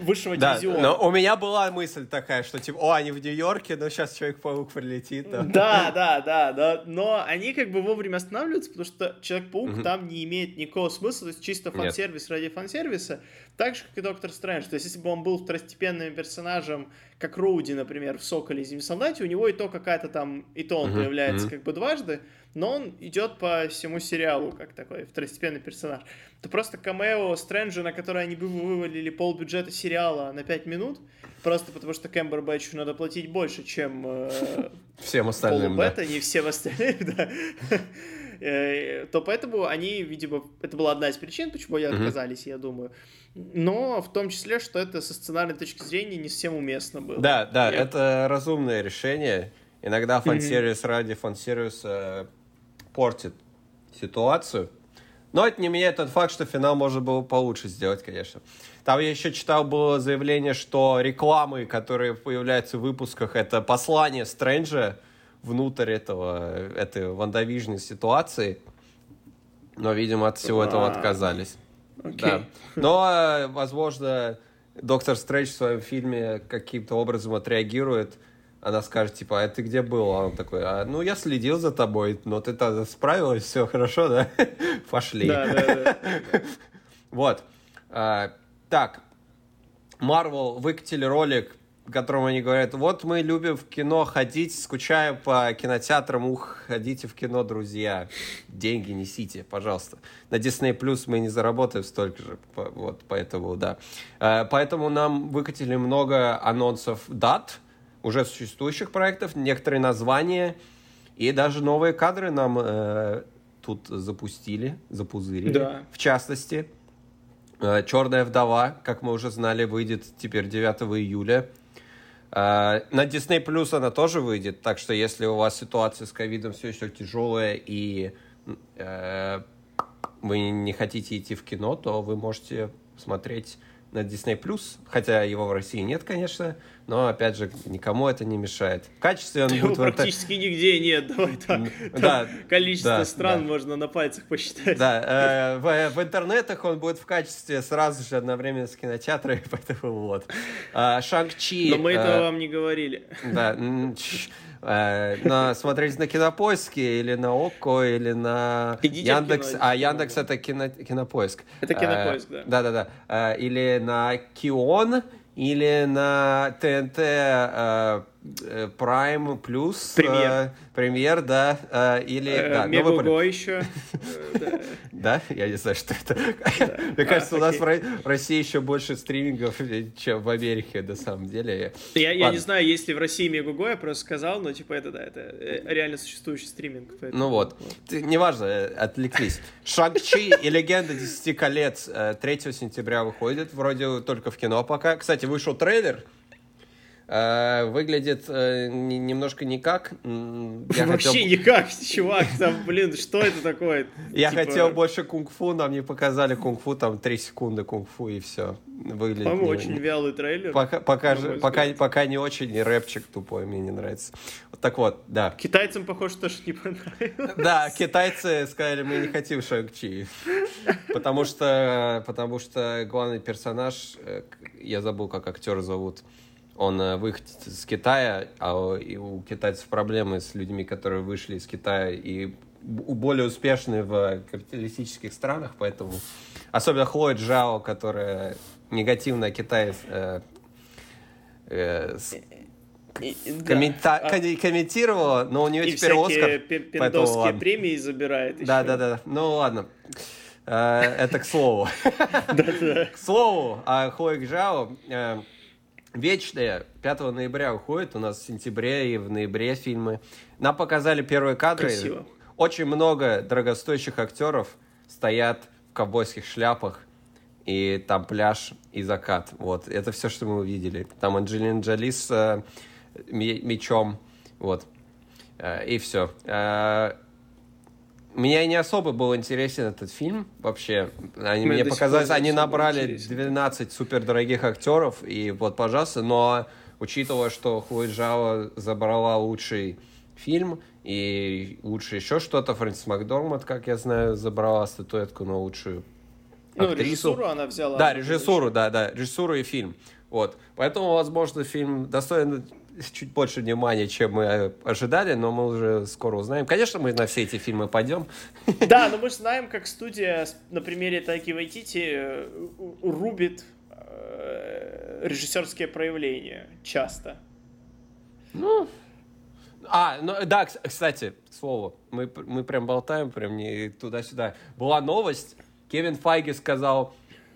высшего да, дивизиона. но у меня была мысль такая, что, типа, о, они в Нью-Йорке, но сейчас Человек-паук прилетит. Да. да, да, да, да, но они как бы вовремя останавливаются, потому что Человек-паук uh-huh. там не имеет никакого смысла, то есть чисто фан-сервис Нет. ради фан-сервиса, так же, как и Доктор Стрэндж. То есть, если бы он был второстепенным персонажем, как Роуди, например, в Соколе и Зимнем солдате, у него и то какая-то там, и то он uh-huh. появляется uh-huh. как бы дважды, но он идет по всему сериалу как такой второстепенный персонаж. Это просто камео Стрэнджа, на который они бы вывалили полбюджета сериала на 5 минут, просто потому что Кэмбер Бэтчу надо платить больше, чем э, всем остальным, Полу да. не всем остальным, да. Э, то поэтому они, видимо, это была одна из причин, почему они отказались, я думаю. Но в том числе, что это со сценарной точки зрения не совсем уместно было. Да, да, я... это разумное решение. Иногда фан-сервис ради фан-сервиса портит ситуацию. Но это не меняет тот факт, что финал можно было получше сделать, конечно. Там я еще читал было заявление, что рекламы, которые появляются в выпусках, это послание Стрэнджа внутрь этого, этой вандавижной ситуации. Но, видимо, от всего этого отказались. Okay. Да. Но, возможно, Доктор Стрэндж в своем фильме каким-то образом отреагирует она скажет, типа, а ты где был? А он такой, а, ну, я следил за тобой, но ты тогда справилась, все хорошо, да? Пошли. Да, да, да. Вот. А, так. Марвел выкатили ролик, в котором они говорят, вот мы любим в кино ходить, скучаем по кинотеатрам, ух, ходите в кино, друзья. Деньги несите, пожалуйста. На Disney Plus мы не заработаем столько же, вот, поэтому, да. А, поэтому нам выкатили много анонсов дат, уже существующих проектов, некоторые названия и даже новые кадры нам э, тут запустили, запузырили. Да. В частности, э, «Черная вдова», как мы уже знали, выйдет теперь 9 июля. Э, на Disney Plus она тоже выйдет, так что если у вас ситуация с ковидом все еще тяжелая и э, вы не хотите идти в кино, то вы можете смотреть на Disney+, хотя его в России нет, конечно, но, опять же, никому это не мешает. В качестве он Его будет... практически вот... нигде нет, давай так. Да, количество да, стран да. можно на пальцах посчитать. Да, э, в, в интернетах он будет в качестве сразу же одновременно с кинотеатрами, поэтому вот. А, Шанг-Чи... Но мы этого э, вам не говорили. Да, Э, на, смотреть на Кинопоиске или на ОККО или на Идите Яндекс. Кино, а Яндекс это кино, Кинопоиск. Это Кинопоиск, да. Да-да-да. Э, или на Кион, или на ТНТ Э, Prime плюс премьер, э, премьер да, э, или э, да, ну, еще. Да, я не знаю, что это. Мне кажется, у нас в России еще больше стримингов, чем в Америке, на самом деле. Я не знаю, есть ли в России Мегаго, я просто сказал, но типа это да, это э, реально существующий стриминг. Ну вот, неважно, отвлеклись. Шанг-Чи и Легенда 10 колец 3 сентября выходит, вроде только в кино пока. Кстати, вышел трейлер, Э, выглядит э, немножко никак. Я Вообще хотел... никак, чувак, там, блин, что это такое? Я типа... хотел больше кунг-фу, нам не показали кунг-фу, там 3 секунды кунг-фу и все. Выглядит По-моему, не... очень вялый трейлер. Пока, пока, же, пока, пока не очень, и рэпчик тупой, мне не нравится. Вот так вот, да. Китайцам, похоже, тоже не понравилось. Да, китайцы сказали, мы не хотим Шанг-Чи. Потому что, потому что главный персонаж, э, я забыл, как актер зовут, он э, выходит из Китая, а у китайцев проблемы с людьми, которые вышли из Китая и более успешны в капиталистических странах, поэтому особенно Хлоя Джао, которая негативно Китай э, э, коммента... да. комментировала, но у нее и теперь Оскар. Поэтому премии забирает. Да, да, да. Ну ладно. Э, это к слову. К слову, а Хлоя Джао Вечные 5 ноября уходит, у нас в сентябре и в ноябре фильмы. Нам показали первые кадры. Красиво. Очень много дорогостоящих актеров стоят в ковбойских шляпах, и там пляж и закат. Вот, это все, что мы увидели. Там Анджелина Джоли с э, мечом, вот, э, и все. Э, меня не особо был интересен этот фильм вообще. Они мне показалось, они набрали 12 супердорогих актеров, и вот, пожалуйста, но учитывая, что Хуи Джао забрала лучший фильм, и лучше еще что-то. Фрэнсис Макдорманд, как я знаю, забрала статуэтку на лучшую Ну, актрису. режиссуру она взяла. Да, режиссуру, да, да, режиссуру и фильм. Вот. Поэтому, возможно, фильм достоин чуть больше внимания, чем мы ожидали, но мы уже скоро узнаем. Конечно, мы на все эти фильмы пойдем. Да, но мы же знаем, как студия на примере Тайки Вайтити э, рубит э, режиссерские проявления часто. Ну, а, ну да, кс- кстати, к слову, мы, мы прям болтаем, прям не туда-сюда. Была новость, Кевин Файги сказал,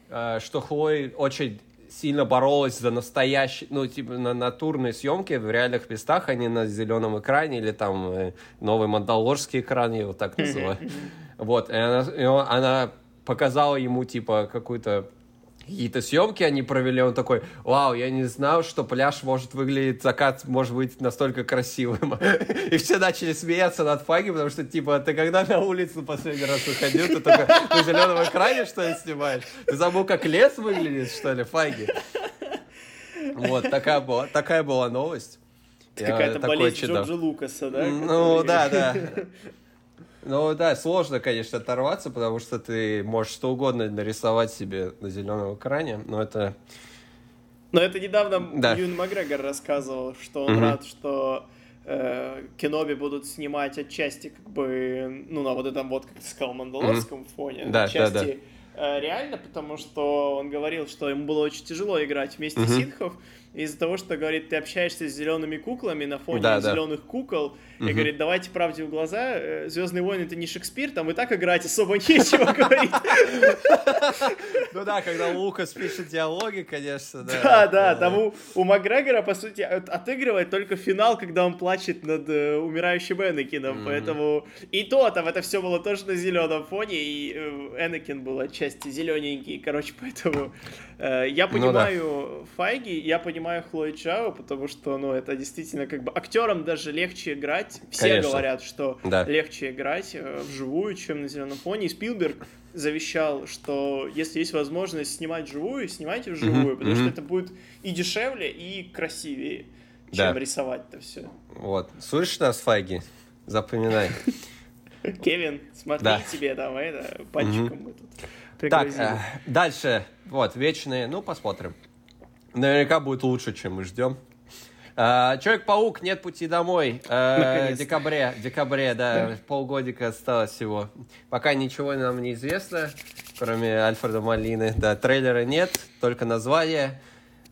э, что Хлои очень сильно боролась за настоящий, ну, типа, на натурной съемке в реальных местах, а не на зеленом экране или там э, новый мандалорский экран, я его так называю. Вот, и она, и он- она показала ему, типа, какую-то какие-то съемки они провели, он такой, вау, я не знал, что пляж может выглядеть, закат может быть настолько красивым. И все начали смеяться над Фаги, потому что, типа, ты когда на улицу последний раз выходил, ты только на зеленом экране, что ли, снимаешь? Ты забыл, как лес выглядит, что ли, Фаги? Вот, такая была, такая была новость. Какая-то болезнь. Джорджа Лукаса, да? Ну, да, да. Ну да, сложно, конечно, оторваться, потому что ты можешь что угодно нарисовать себе на зеленом экране, но это... Но это недавно Да. Юн Макгрегор рассказывал, что он Мгм. рад, что э, Кеноби будут снимать отчасти как бы, ну, на вот этом вот, как ты сказал, мандалорском фоне, Да, отчасти э, реально, потому что он говорил, что ему было очень тяжело играть вместе с ситхов, из-за того, что, говорит, ты общаешься с зелеными куклами на фоне Да, да. зеленых кукол, и Мгм. говорит, давайте правде в глаза, Звездные войны это не Шекспир, там и так играть особо нечего, говорит. Ну да, когда Лукас пишет диалоги, конечно, да. Да, да, там у, Макгрегора, по сути, от- отыгрывает только финал, когда он плачет над э, умирающим Энакином, поэтому и то там это все было тоже на зеленом фоне, и э, Энакин был отчасти зелененький, короче, поэтому э, я Ну да. понимаю Файги, я понимаю Хлои Чао, потому что, ну, это действительно как бы актерам даже легче играть, все Конечно. говорят, что Да. легче играть э, вживую, чем на зеленом фоне, и Спилберг завещал, что если есть возможность снимать вживую, снимайте вживую, Мгм, потому что мгм. это будет и дешевле, и красивее, Да. чем рисовать-то все. Вот, слышишь нас, Файги? Запоминай. Кевин, смотри Да. тебе там это, пальчиком мы тут Так, э, дальше, вот, вечные, ну, посмотрим. Наверняка будет лучше, чем мы ждем. Э, Человек-паук, нет пути домой. Э, Наконец-то. декабре, декабре, да, полгодика осталось всего. Пока ничего нам не известно, кроме Альфреда Малины. Да, трейлера нет, только название.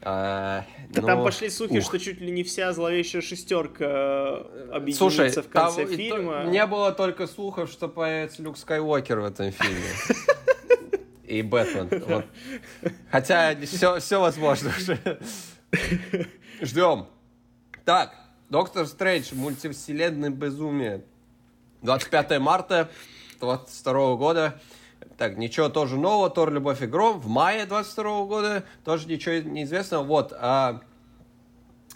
Э, Да там пошли слухи, ух. что чуть ли не вся зловещая шестерка э, объединится Слушай, в конце там фильма. не было только слухов, что появится Люк Скайуокер в этом фильме. И Бэтмен. Вот. Хотя все, все возможно уже. Ждем. Так, Доктор Стрэндж, мультивселенной безумие. 25 марта 22 года. Так, ничего тоже нового. Тор, Любовь и Гром. В мае 22 года тоже ничего не известно. Вот, а,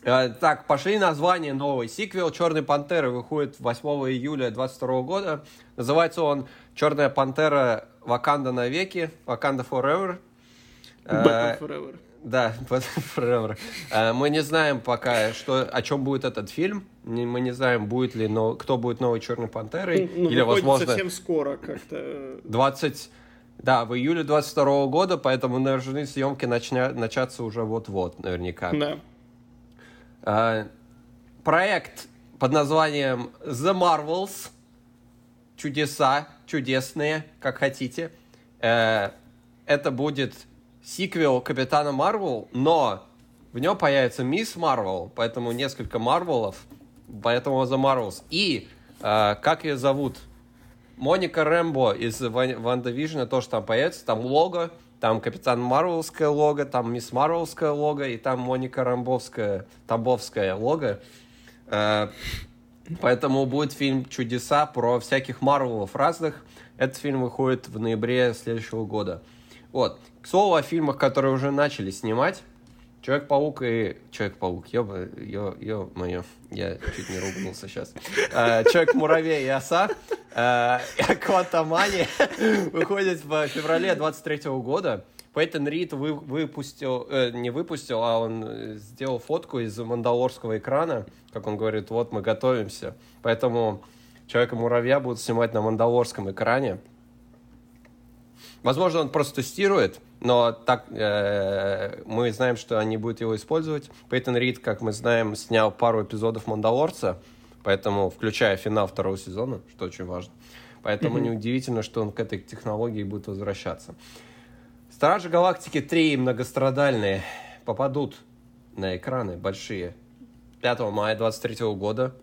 Э, Так, пошли название новый. Сиквел Черной Пантеры выходит 8 июля 22 года. Называется он Черная Пантера Ваканда навеки. Ваканда Forever. Э, Batman Forever. Да, Batman Forever. Э, Мы не знаем пока, что, о чем будет этот фильм. Мы не знаем, будет ли, но, кто будет новой Черной Пантерой. Ну, Или, выходит возможно, совсем скоро как-то. э, 20... Да, в июле 22 года, поэтому должны съемки начня... начаться уже вот-вот, наверняка. Да. Э, проект под названием The Marvels. Чудеса, чудесные, как хотите. Э, это будет сиквел Капитана Марвел, но в нем появится Мисс Марвел, поэтому несколько Марвелов, поэтому The Marvels. И э, как ее зовут? Моника Рэмбо из Wan- WandaVision а тоже там появится, там лого, там Капитан Марвелское лого, там Мисс Марвелское лого, и там Моника Рэмбовская, Тамбовская лого. Э, Поэтому будет фильм «Чудеса» про всяких Марвелов разных. Этот фильм выходит в ноябре следующего года. Вот. К слову о фильмах, которые уже начали снимать. Человек-паук и... Человек-паук, ёба, ё, ё, моё, я чуть не ругнулся сейчас. Э, Человек-муравей и оса. Квантомания выходит в феврале 23 года. Пейтон Рид вы, выпустил, э, не выпустил, а он э, сделал фотку из мандалорского экрана, как он говорит, вот мы готовимся. Поэтому Человека-муравья будут снимать на мандалорском экране. Возможно, он просто тестирует, но так э, мы знаем, что они будут его использовать. Пейтон Рид, как мы знаем, снял пару эпизодов «Мандалорца», поэтому, включая финал второго сезона, что очень важно. Поэтому mm-hmm. неудивительно, что он к этой технологии будет возвращаться. Стражи Галактики 3 многострадальные попадут на экраны большие 5 мая 2023 года.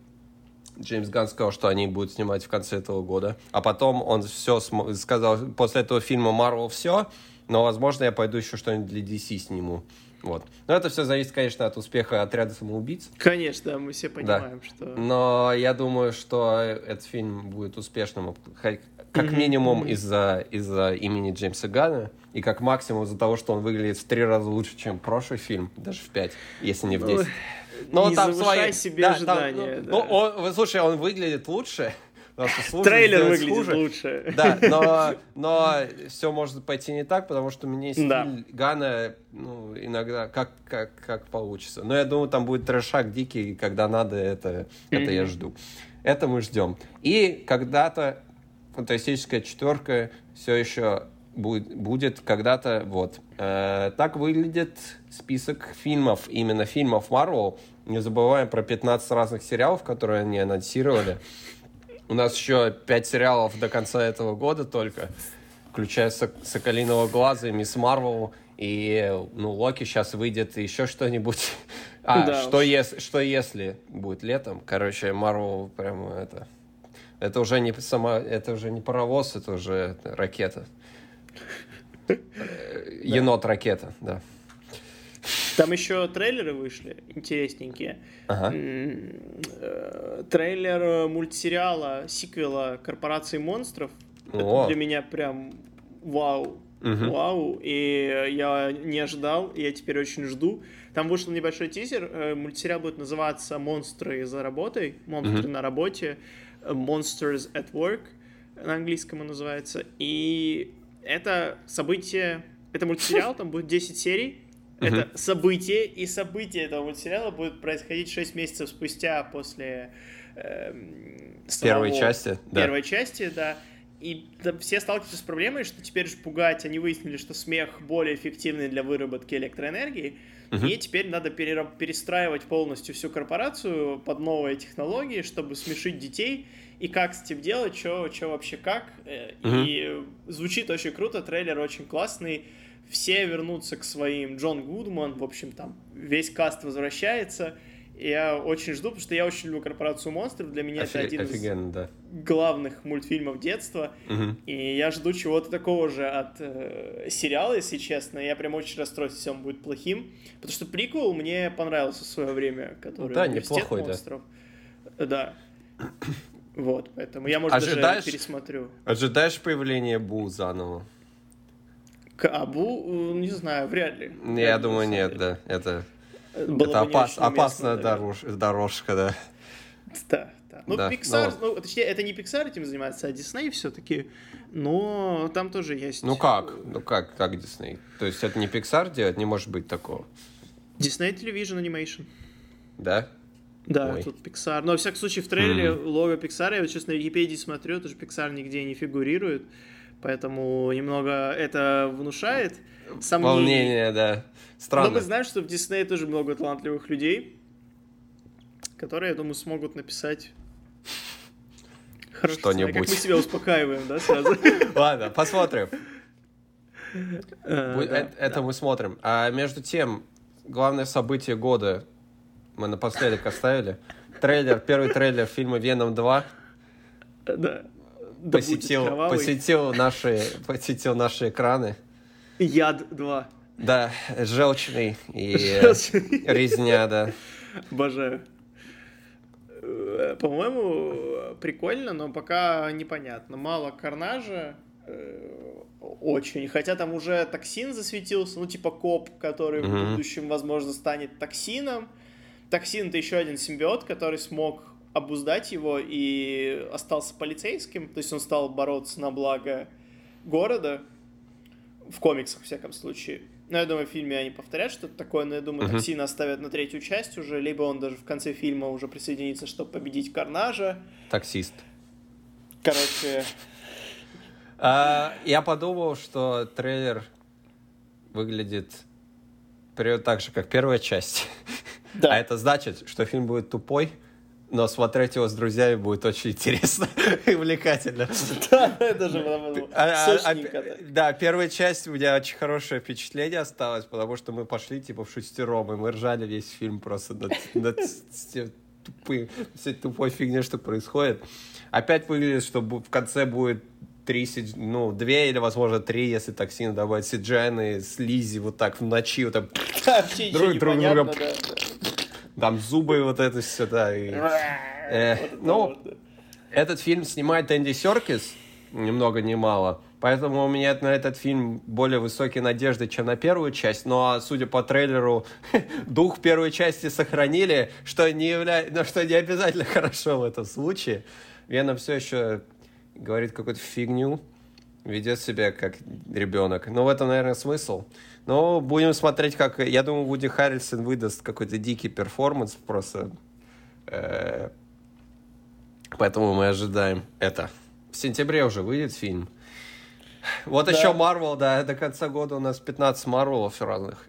Джеймс Ганн сказал, что они будут снимать в конце этого года. А потом он все сказал, после этого фильма Марвел все, но, возможно, я пойду еще что-нибудь для DC сниму. Вот. Но это все зависит, конечно, от успеха отряда самоубийц. Конечно, мы все понимаем, да. что... Но я думаю, что этот фильм будет успешным, как mm-hmm. минимум из-за из имени Джеймса Гана, и как максимум из-за того, что он выглядит в три раза лучше, чем прошлый фильм, даже в пять, если не в десять. Но не там свои... себе да, ожидания. Там, ну, да. ну, он, слушай, он выглядит лучше, Трейлер выглядит хуже. лучше. Да, но, но все может пойти не так, потому что мне стиль да. Гана ну, иногда как, как, как получится. Но я думаю, там будет трешак дикий, когда надо, это, mm-hmm. это я жду. Это мы ждем. И когда-то фантастическая четверка все еще будет, будет когда-то вот. Э, так выглядит список фильмов, именно фильмов Marvel. Не забываем про 15 разных сериалов, которые они анонсировали. У нас еще 5 сериалов до конца этого года только, включая «Соколиного глаза» и «Мисс Марвел». И, ну, Локи сейчас выйдет, еще что-нибудь. А, да что, ес, что если будет летом? Короче, Марвел прямо это... Это уже не сама, это уже не паровоз, это уже ракета. Енот-ракета, да. Там еще трейлеры вышли интересненькие. Ага. Э, трейлер мультсериала, сиквела Корпорации монстров. О. Это для меня прям вау. Угу. Вау. И я не ожидал, я теперь очень жду. Там вышел небольшой тизер. Э, мультсериал будет называться «Монстры за работой». «Монстры угу. на работе». «Monsters at Work» на английском он называется. И это событие... Это мультсериал, там будет 10 серий. Это событие, и событие этого мультсериала будет происходить 6 месяцев спустя после э, первой части. Первой да. части, да. И да, все сталкиваются с проблемой, что теперь же пугать, они выяснили, что смех более эффективный для выработки электроэнергии, uh-huh. и теперь надо перестраивать полностью всю корпорацию под новые технологии, чтобы смешить детей, и как с этим делать, что вообще как. Uh-huh. И звучит очень круто, трейлер очень классный, все вернутся к своим. Джон Гудман, в общем, там весь каст возвращается. Я очень жду, потому что я очень люблю «Корпорацию монстров». Для меня Офиг... это один Офигенно, из да. главных мультфильмов детства. Угу. И я жду чего-то такого же от э, сериала, если честно. Я прям очень расстроюсь, если он будет плохим. Потому что приквел мне понравился в свое время, который да, неплохой, монстров. Да. да. Вот, поэтому я, может, ожидаешь, даже пересмотрю. Ожидаешь появления Бу заново? К Абу, э, не знаю, вряд ли. Я думаю, нет, да. Это, Было это опас, опасная дорож, дорожка, да. Да, да. Ну, да, Pixar, но... ну, точнее, это не Pixar этим занимается, а Disney все-таки, но там тоже есть... Ну как? Ну как, как Disney? То есть это не Pixar делает? Не может быть такого. Disney Television Animation. Да? Да, Ой. тут Pixar. Но, во всяком случае, в трейлере mm-hmm. лого Pixar, я вот сейчас на Википедии смотрю, тоже Pixar нигде не фигурирует. Поэтому немного это внушает сомнений. Волнение, да. Странно. Но мы знаем, что в Диснее тоже много талантливых людей, которые, я думаю, смогут написать что-нибудь. Как мы себя успокаиваем, да, сразу? Ладно, посмотрим. Э, это мы смотрим. А между тем, главное событие года мы напоследок оставили. Трейлер, первый трейлер фильма «Веном 2». Да посетил, посетил, наши, посетил наши экраны. Яд 2. Да, желчный и желчный. резня, да. Обожаю. Э, по-моему, прикольно, но пока непонятно. Мало карнажа, э, очень. Хотя там уже токсин засветился, ну типа коп, который mm-hmm. в будущем, возможно, станет токсином. Токсин это еще один симбиот, который смог обуздать его и остался полицейским, то есть он стал бороться на благо города. В комиксах, в всяком случае. Но я думаю, в фильме они повторят что-то такое, но я думаю, так сильно оставят на третью часть уже, либо он даже в конце фильма уже присоединится, чтобы победить Карнажа. Таксист. Короче... А, я подумал, что трейлер выглядит примерно так же, как первая часть. Да. А это значит, что фильм будет тупой, но смотреть его с друзьями будет очень интересно и увлекательно. Да, это же а, а, Да, первая часть у меня очень хорошее впечатление осталось, потому что мы пошли типа в шестером, и мы ржали весь фильм просто над, всей тупой фигней, что происходит. Опять выглядит, что в конце будет три, ну, две или, возможно, три, если так сильно добавить Сиджайны, Слизи вот так в ночи, вот так друг друга. Там зубы вот это все, да. И, э, ну, этот фильм снимает Энди Серкис, ни много ни мало. Поэтому у меня на этот фильм более высокие надежды, чем на первую часть. Но, ну, судя по трейлеру, дух первой части сохранили, что не, явля... ну, что не обязательно хорошо в этом случае. Веном все еще говорит какую-то фигню, ведет себя как ребенок. Но в этом, наверное, смысл. Но будем смотреть, как... Я думаю, Вуди Харрельсон выдаст какой-то дикий перформанс просто. Э, поэтому мы ожидаем это. В сентябре уже выйдет фильм. Вот да. еще Марвел, да, до конца года у нас 15 Марвелов разных.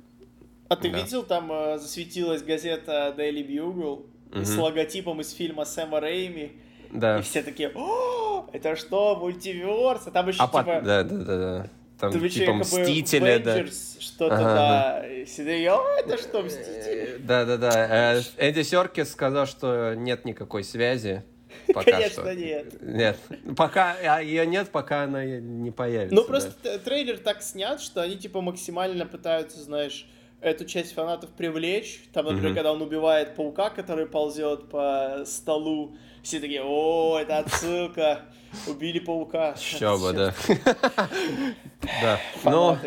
А ты да. видел, там э, засветилась газета Daily Bugle угу. с логотипом из фильма Сэма Рейми. Да. И все такие, о, это что, мультиверс? А там еще а типа... По... Да, да, да, да. Там Тут типа Мстители, да. Что-то, ага, да. да. И о, это что, Мстители? Да, да, да. Энди Серкис сказал, что нет никакой связи. Пока Конечно, что. нет. Нет. Пока а ее нет, пока она не появится. Ну, просто да. трейлер так снят, что они, типа, максимально пытаются, знаешь, эту часть фанатов привлечь. Там, например, mm-hmm. когда он убивает паука, который ползет по столу, все такие, о, это отсылка, убили паука. Еще бы, да. Да, но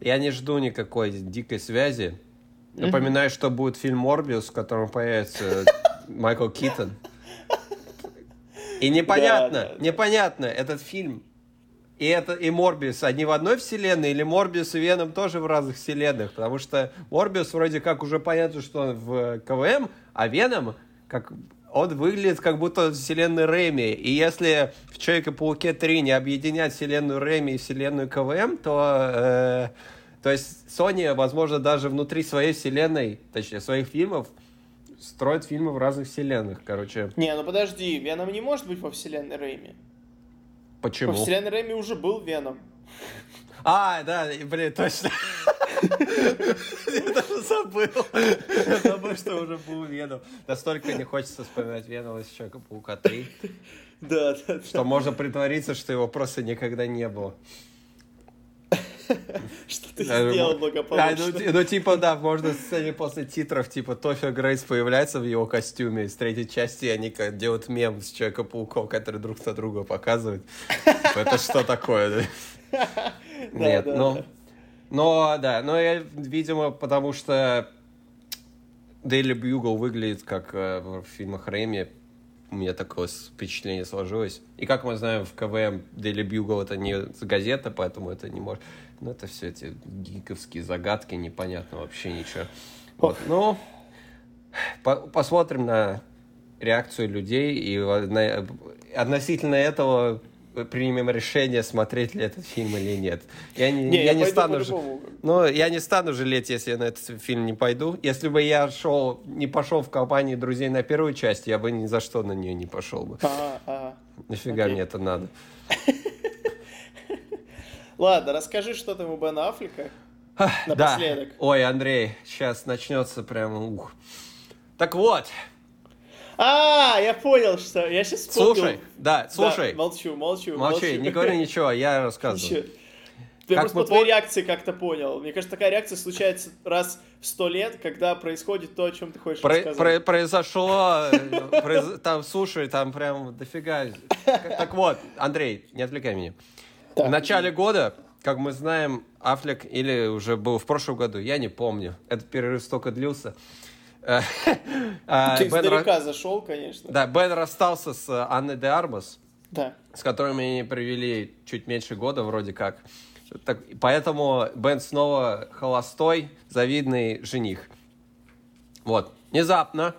я не жду никакой дикой связи. Напоминаю, что будет фильм «Морбиус», в котором появится Майкл Китон. И непонятно, непонятно, этот фильм и это и Морбиус, они в одной вселенной, или Морбиус и Веном тоже в разных вселенных, потому что Морбиус вроде как уже понятно, что он в КВМ, а Веном, как он выглядит как будто вселенной Рэми. И если в Человеке-пауке 3 не объединять вселенную Рэми и вселенную КВМ, то... Э, то есть Sony, возможно, даже внутри своей вселенной, точнее, своих фильмов, строит фильмы в разных вселенных, короче. Не, ну подожди, Веном не может быть во вселенной Рэми. Почему? Во вселенной Рэми уже был Веном. А, да, блин, точно. Я даже забыл. Я забыл, что уже был Веном. Настолько не хочется вспоминать Венома из Человека-паука 3. Да, да. Что можно притвориться, что его просто никогда не было. Что ты сделал благополучно. А, ну, ну, типа, да, можно сцене после титров, типа, Тофи Грейс появляется в его костюме из третьей части, и они делают мем с Человека-пауком, который друг на друга показывают. Типа, это что такое, да? Нет, ну... Но, да, но я, видимо, потому что Daily Bugle выглядит как э, в фильмах Рэми, у меня такое впечатление сложилось. И как мы знаем, в КВМ Daily Bugle это не газета, поэтому это не может... Ну, это все эти гиковские загадки, непонятно вообще ничего. Вот, ну, по посмотрим на реакцию людей, и на, относительно этого примем решение, смотреть ли этот фильм или нет. Я не, не, я, я не стану ж... ну, я не стану жалеть, если я на этот фильм не пойду. Если бы я шел, не пошел в компании друзей на первую часть, я бы ни за что на нее не пошел бы. А, а, Нафига окей. мне это надо? Ладно, расскажи, что там у Бена Аффлека. Напоследок. Да. Ой, Андрей, сейчас начнется прямо ух. Так вот. А, я понял, что я сейчас вспомнил. Слушай, да, слушай. Да, молчу, молчу, молчу. Молчи, не говори ничего, я рассказываю. Я просто по твоей реакции как-то понял. Мне кажется, такая реакция случается раз в сто лет, когда происходит то, о чем ты хочешь про, рассказать. Про, произошло, произ, там, слушай, там прям дофига. Так вот, Андрей, не отвлекай меня. Так. В начале года, как мы знаем, Аффлек или уже был в прошлом году, я не помню, этот перерыв столько длился. Э, а, ты издалека зашел, конечно. Да, Бен расстался с Анной де Арбас, да. с которыми они провели чуть меньше года вроде как. Так, поэтому Бен снова холостой, завидный жених. Вот. Внезапно,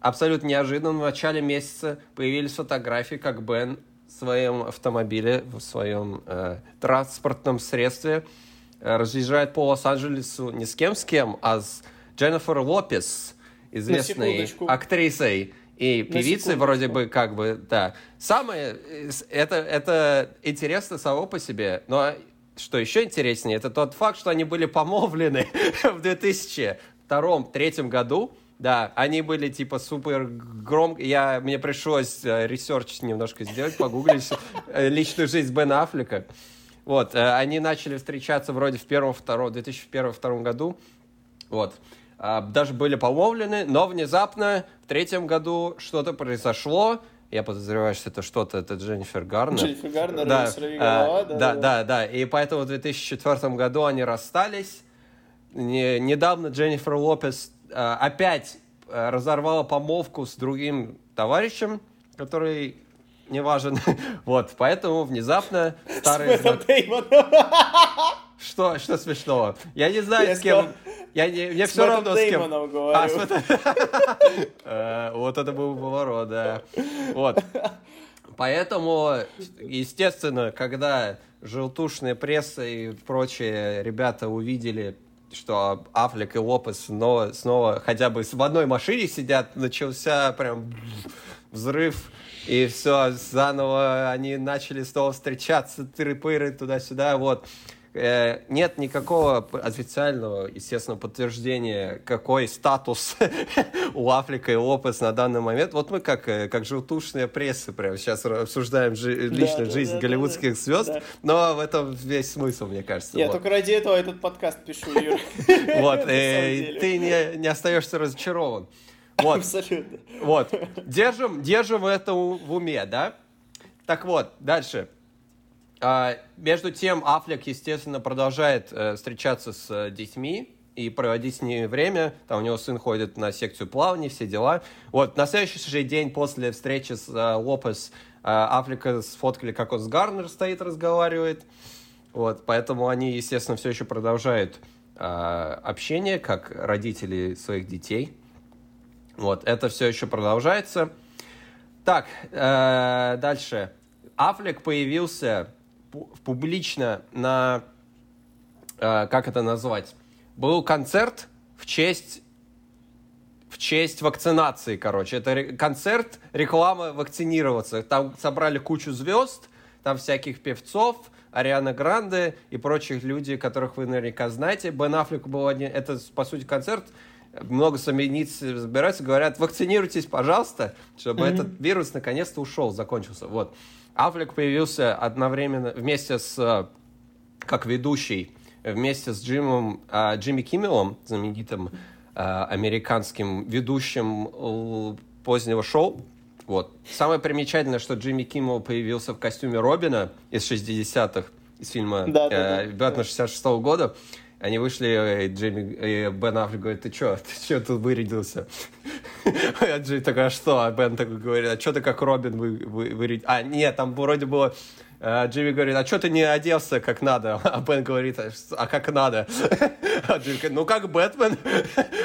абсолютно неожиданно, в начале месяца появились фотографии, как Бен в своем автомобиле, в своем э, транспортном средстве э, разъезжает по Лос-Анджелесу не с кем с кем, а с Дженнифер Лопес, известной актрисой и певицей вроде бы как бы, да. Самое, это, это интересно само по себе, но что еще интереснее, это тот факт, что они были помолвлены в 2002-2003 году, да, они были типа супер громко. Я, мне пришлось э, research немножко сделать, погуглить э, личную жизнь Бена Аффлека. Вот, э, они начали встречаться вроде в первом, втором, 2001-2002 году. Вот. А, даже были помолвлены, но внезапно в третьем году что-то произошло, я подозреваю, что это что-то, это Дженнифер Гарнер. Дженнифер Гарнер, да, голова, да, да, да, да. И поэтому в 2004 году они расстались. Не, недавно Дженнифер Лопес а, опять а, разорвала помолвку с другим товарищем, который не важен. вот, поэтому внезапно старый... Что, что смешного? Я не знаю, я с кем... Я не, мне все равно с кем. А, с э, Вот это был поворот, да. Вот. Поэтому, естественно, когда желтушная пресса и прочие ребята увидели, что Аффлек и Лопес снова, снова хотя бы в одной машине сидят, начался прям взрыв, и все, заново они начали снова встречаться, тыры-пыры туда-сюда, вот. Э, нет никакого официального, естественно, подтверждения, какой статус у Африка и Лопес на данный момент. Вот мы как, э, как желтушная пресса прямо сейчас обсуждаем жи- личную да, жизнь да, голливудских да, звезд, да. но в этом весь смысл, мне кажется. Я вот. только ради этого этот подкаст пишу, Юр. Вот, э, ты не остаешься разочарован. Вот. Абсолютно. Вот. Держим, держим это в уме, да? Так вот, дальше. А, между тем, Аффлек, естественно, продолжает э, встречаться с э, детьми и проводить с ними время. Там у него сын ходит на секцию плавания, все дела. Вот, на следующий же день после встречи с э, Лопес Африка сфоткали, как он с Гарнер стоит, разговаривает. Вот, поэтому они, естественно, все еще продолжают э, общение, как родители своих детей. Вот, это все еще продолжается. Так, э, дальше. Аффлек появился публично на, э, как это назвать, был концерт в честь в честь вакцинации, короче. Это концерт, реклама вакцинироваться. Там собрали кучу звезд, там всяких певцов, Ариана Гранде и прочих людей, которых вы наверняка знаете. Бен Аффлек был один... Это, по сути, концерт. Много самоиниц собираются, говорят, вакцинируйтесь, пожалуйста, чтобы mm-hmm. этот вирус наконец-то ушел, закончился. Вот. Аффлек появился одновременно вместе с, э, как ведущий, вместе с Джимом, э, Джимми Киммелом, знаменитым э, американским ведущим позднего шоу. Вот. Самое примечательное, что Джимми Киммел появился в костюме Робина из 60-х, из фильма да, да, да, Бэтмен 66 -го года. Они вышли, и, Джейми, и Бен Аффлек говорит, ты чё, ты чё тут вырядился? А Джей такой, а что? А Бен такой говорит, а чё ты как Робин вы, вы, вырядился? А, нет, там вроде было... А Джимми говорит, а что ты не оделся как надо? А Бен говорит, а как надо? А Джимми говорит, ну как Бэтмен.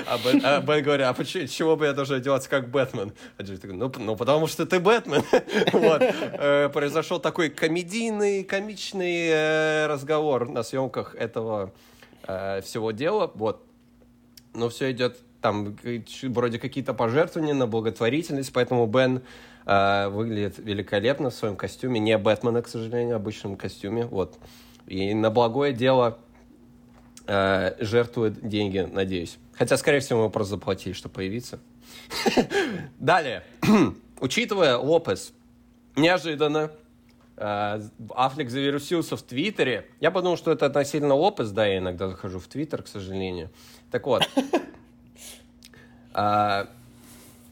А Бен, а Бен говорит, а почему, чего бы я должен одеваться как Бэтмен? А Джимми такой, ну, ну потому что ты Бэтмен. вот. Э, произошел такой комедийный, комичный э, разговор на съемках этого э, всего дела, вот. Но все идет там вроде какие-то пожертвования на благотворительность, поэтому Бен э, выглядит великолепно в своем костюме, не Бэтмена, к сожалению, обычном костюме, вот. И на благое дело э, жертвует деньги, надеюсь. Хотя, скорее всего, ему просто заплатили, чтобы появиться. Далее. Учитывая Лопес, неожиданно Аффлек завирусился в Твиттере. Я подумал, что это относительно Лопес, да, я иногда захожу в Твиттер, к сожалению. Так вот. Э,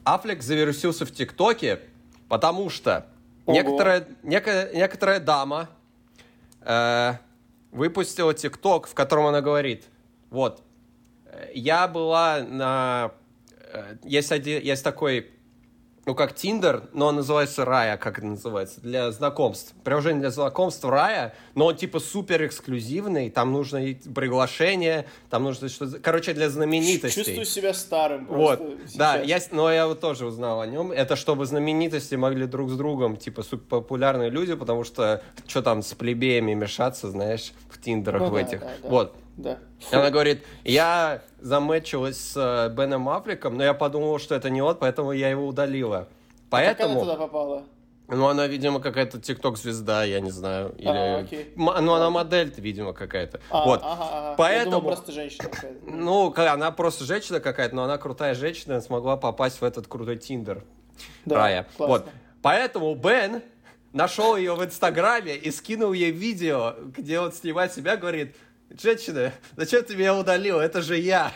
Аффлек завирусился в ТикТоке, потому что некоторая, некая, некоторая дама э, выпустила ТикТок, в котором она говорит, вот, я была на... Есть, один, есть такой ну, как Тиндер, но он называется Рая, как это называется, для знакомств. Приложение для знакомств Рая, но он типа супер эксклюзивный, там нужно и приглашение, там нужно что-то, короче, для знаменитостей. Чувствую себя старым Вот, да, я, но я вот тоже узнал о нем. Это чтобы знаменитости могли друг с другом, типа, супер популярные люди, потому что что там с плебеями мешаться, знаешь, в Тиндерах Ну в да, этих. да, да. Вот, Да. она говорит, я замечилась с э, Беном Аффлеком, но я подумала, что это не он, поэтому я его удалила. Как она Поэтому, туда попала? ну, она, видимо, какая-то тикток-звезда, я не знаю. Или... А, окей. М- Ну, она модель, видимо, какая-то. А, вот. ага, ага. Я Поэтому- думал, просто женщина какая-то. Ну, она просто женщина какая-то, но она крутая женщина, смогла попасть в этот крутой Тиндер. Да, Рая. классно. Вот. Поэтому Бен нашел ее в Инстаграме и скинул ей видео, где он снимает себя, говорит, женщина, зачем ты меня удалила? Это же я.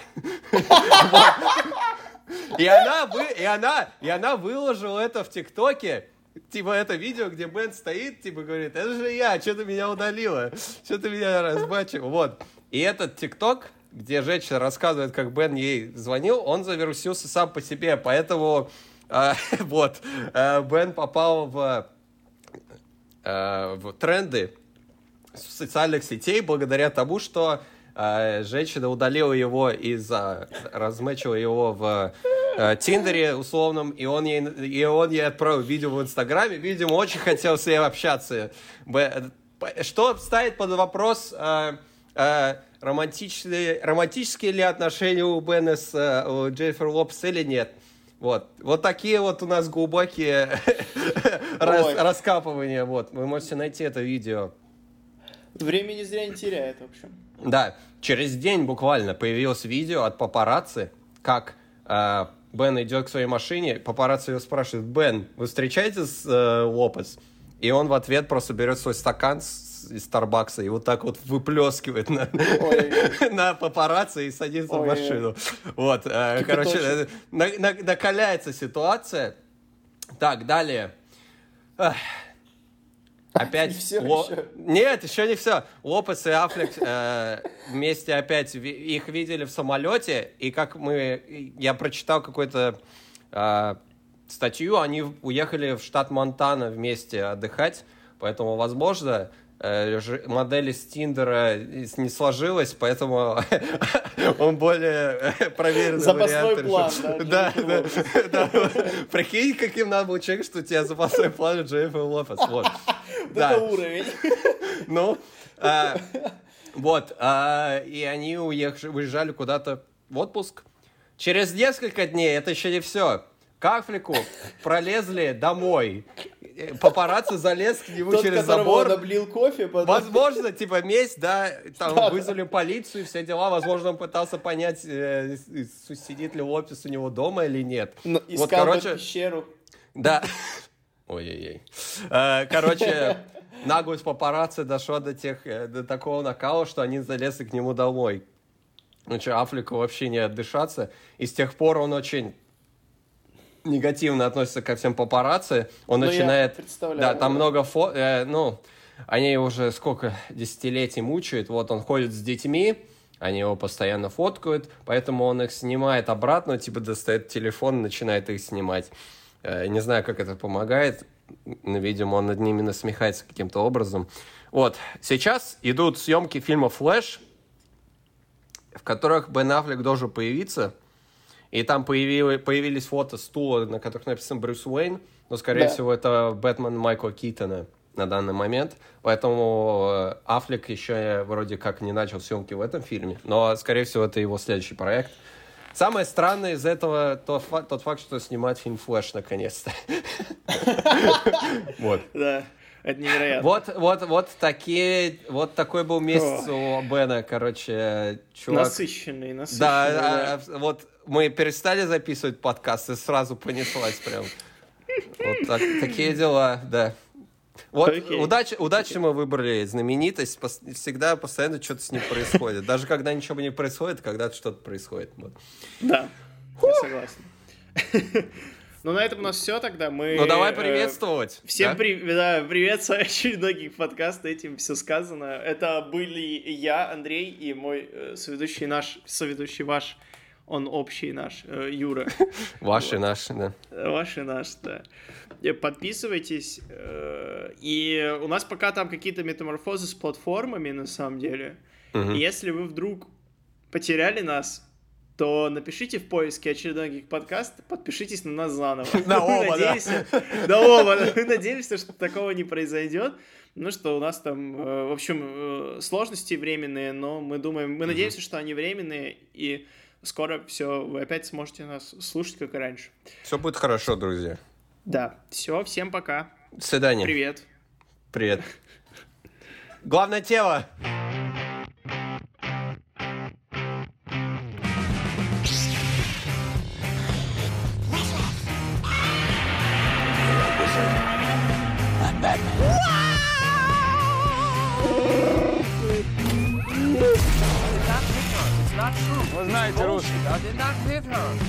И она, вы, и она, и она выложила это в ТикТоке, типа это видео, где Бен стоит, типа говорит, это же я, что ты меня удалила, что ты меня разбачил, вот. И этот ТикТок, где женщина рассказывает, как Бен ей звонил, он завирусился сам по себе, поэтому а, вот а, Бен попал в, а, в тренды социальных сетей благодаря тому, что э, женщина удалила его из-за размечила его в э, Тиндере условном, и он, ей, и он ей отправил видео в Инстаграме. Видимо, очень хотел с ней общаться. Что ставит под вопрос э, э, романтичные, романтические ли отношения у Бена с э, у Дженнифер Лопес или нет. Вот. вот такие вот у нас глубокие рас- раскапывания. Вот. Вы можете найти это видео. Времени зря не теряет, в общем. Да, через день буквально появилось видео от папарацци, как э, Бен идет к своей машине, папарацци его спрашивает, Бен, вы встречаетесь с э, Лопес? И он в ответ просто берет свой стакан с- из Старбакса и вот так вот выплескивает на, Ой. на папарацци и садится в Ой. машину. Вот, э, короче, э, на- на- накаляется ситуация. Так, далее. Опять... Всё Ло- ещё? Нет, еще не все. Лопес и Аффлек э, вместе опять их видели в самолете, и как мы... Я прочитал какой-то э, статью, они уехали в штат Монтана вместе отдыхать, поэтому, возможно, э, модель из Тиндера не сложилась, поэтому он более э, проверенный Запасной вариант план, да, Да, да, да. Прикинь, каким надо был человек, что у тебя запасной план Джейфа Лопес. Вот. Это уровень. Ну, а, вот, а, и они уехали, уезжали куда-то в отпуск. Через несколько дней, это еще не все, к Африку пролезли домой. Папарацци залез к нему Тот, через которого он забор. облил кофе, потом... Возможно, типа месть, да, там вызвали полицию, все дела. Возможно, он пытался понять, э, сидит ли Лопес у него дома или нет. Ну, Вот, Искал короче, пещеру. да. Ой-ой-ой. Э, Короче, наглость папарацци дошла до, тех, э, до такого накала, что они залезли к нему домой. Ну что, Аффлеку вообще не отдышаться. И с тех пор он очень негативно относится ко всем папарацци. Он Ну, я начинает... Да, там много фо... э, ну, они уже сколько десятилетий мучают. Вот он ходит с детьми, они его постоянно фоткают, поэтому он их снимает обратно, типа достает телефон, начинает их снимать. Э, Не знаю, как это помогает. но, Видимо, он над ними насмехается каким-то образом. Вот. Сейчас идут съемки фильма «Флэш», в которых Бен Аффлек должен появиться. И там появили- появились фото стула, на которых написано Брюс Уэйн. Но, скорее Да. всего, это Бэтмен Майкла Китона на данный момент. Поэтому э, Аффлек еще вроде как не начал съемки в этом фильме. Но, скорее всего, это его следующий проект. Самое странное из этого тот, фа- тот факт, что снимает фильм «Флэш» наконец-то. Вот. Да, это невероятно. Вот, вот, вот такие, вот такой был месяц у Бена, короче, чувак. Насыщенный, насыщенный. Да, а, а, вот мы перестали записывать подкаст и сразу понеслась прям. Вот так- такие дела, да. Вот Окей. удачи, удачно мы выбрали знаменитость. Всегда постоянно что-то с ним происходит. Даже когда ничего не происходит, когда что-то происходит. Вот. Да, я согласен. Ну, на этом у нас все тогда. Мы, Ну давай э, приветствовать. Всем да? при... да, привет с очередной подкаст, этим все сказано. Это были я, Андрей, и мой э, соведущий наш, соведущий ваш он общий наш, э, Юра. Ваши, наши, да. Ваш и наш, да. Э, Подписывайтесь. э, И у нас пока там какие-то метаморфозы с платформами, на самом деле. И Если вы вдруг потеряли нас, то напишите в поиске очередной подкаст, подпишитесь на нас заново. На оба, да. надеемся- Да, оба. Мы надеемся, что такого не произойдет. Ну что, у нас там, в общем, сложности временные, но мы думаем, мы надеемся, что они временные, и скоро все, вы опять сможете нас слушать, как и раньше. Все будет хорошо, друзья. Да, все, всем пока. До свидания. Привет. Привет. Главное тело. Did not hit her.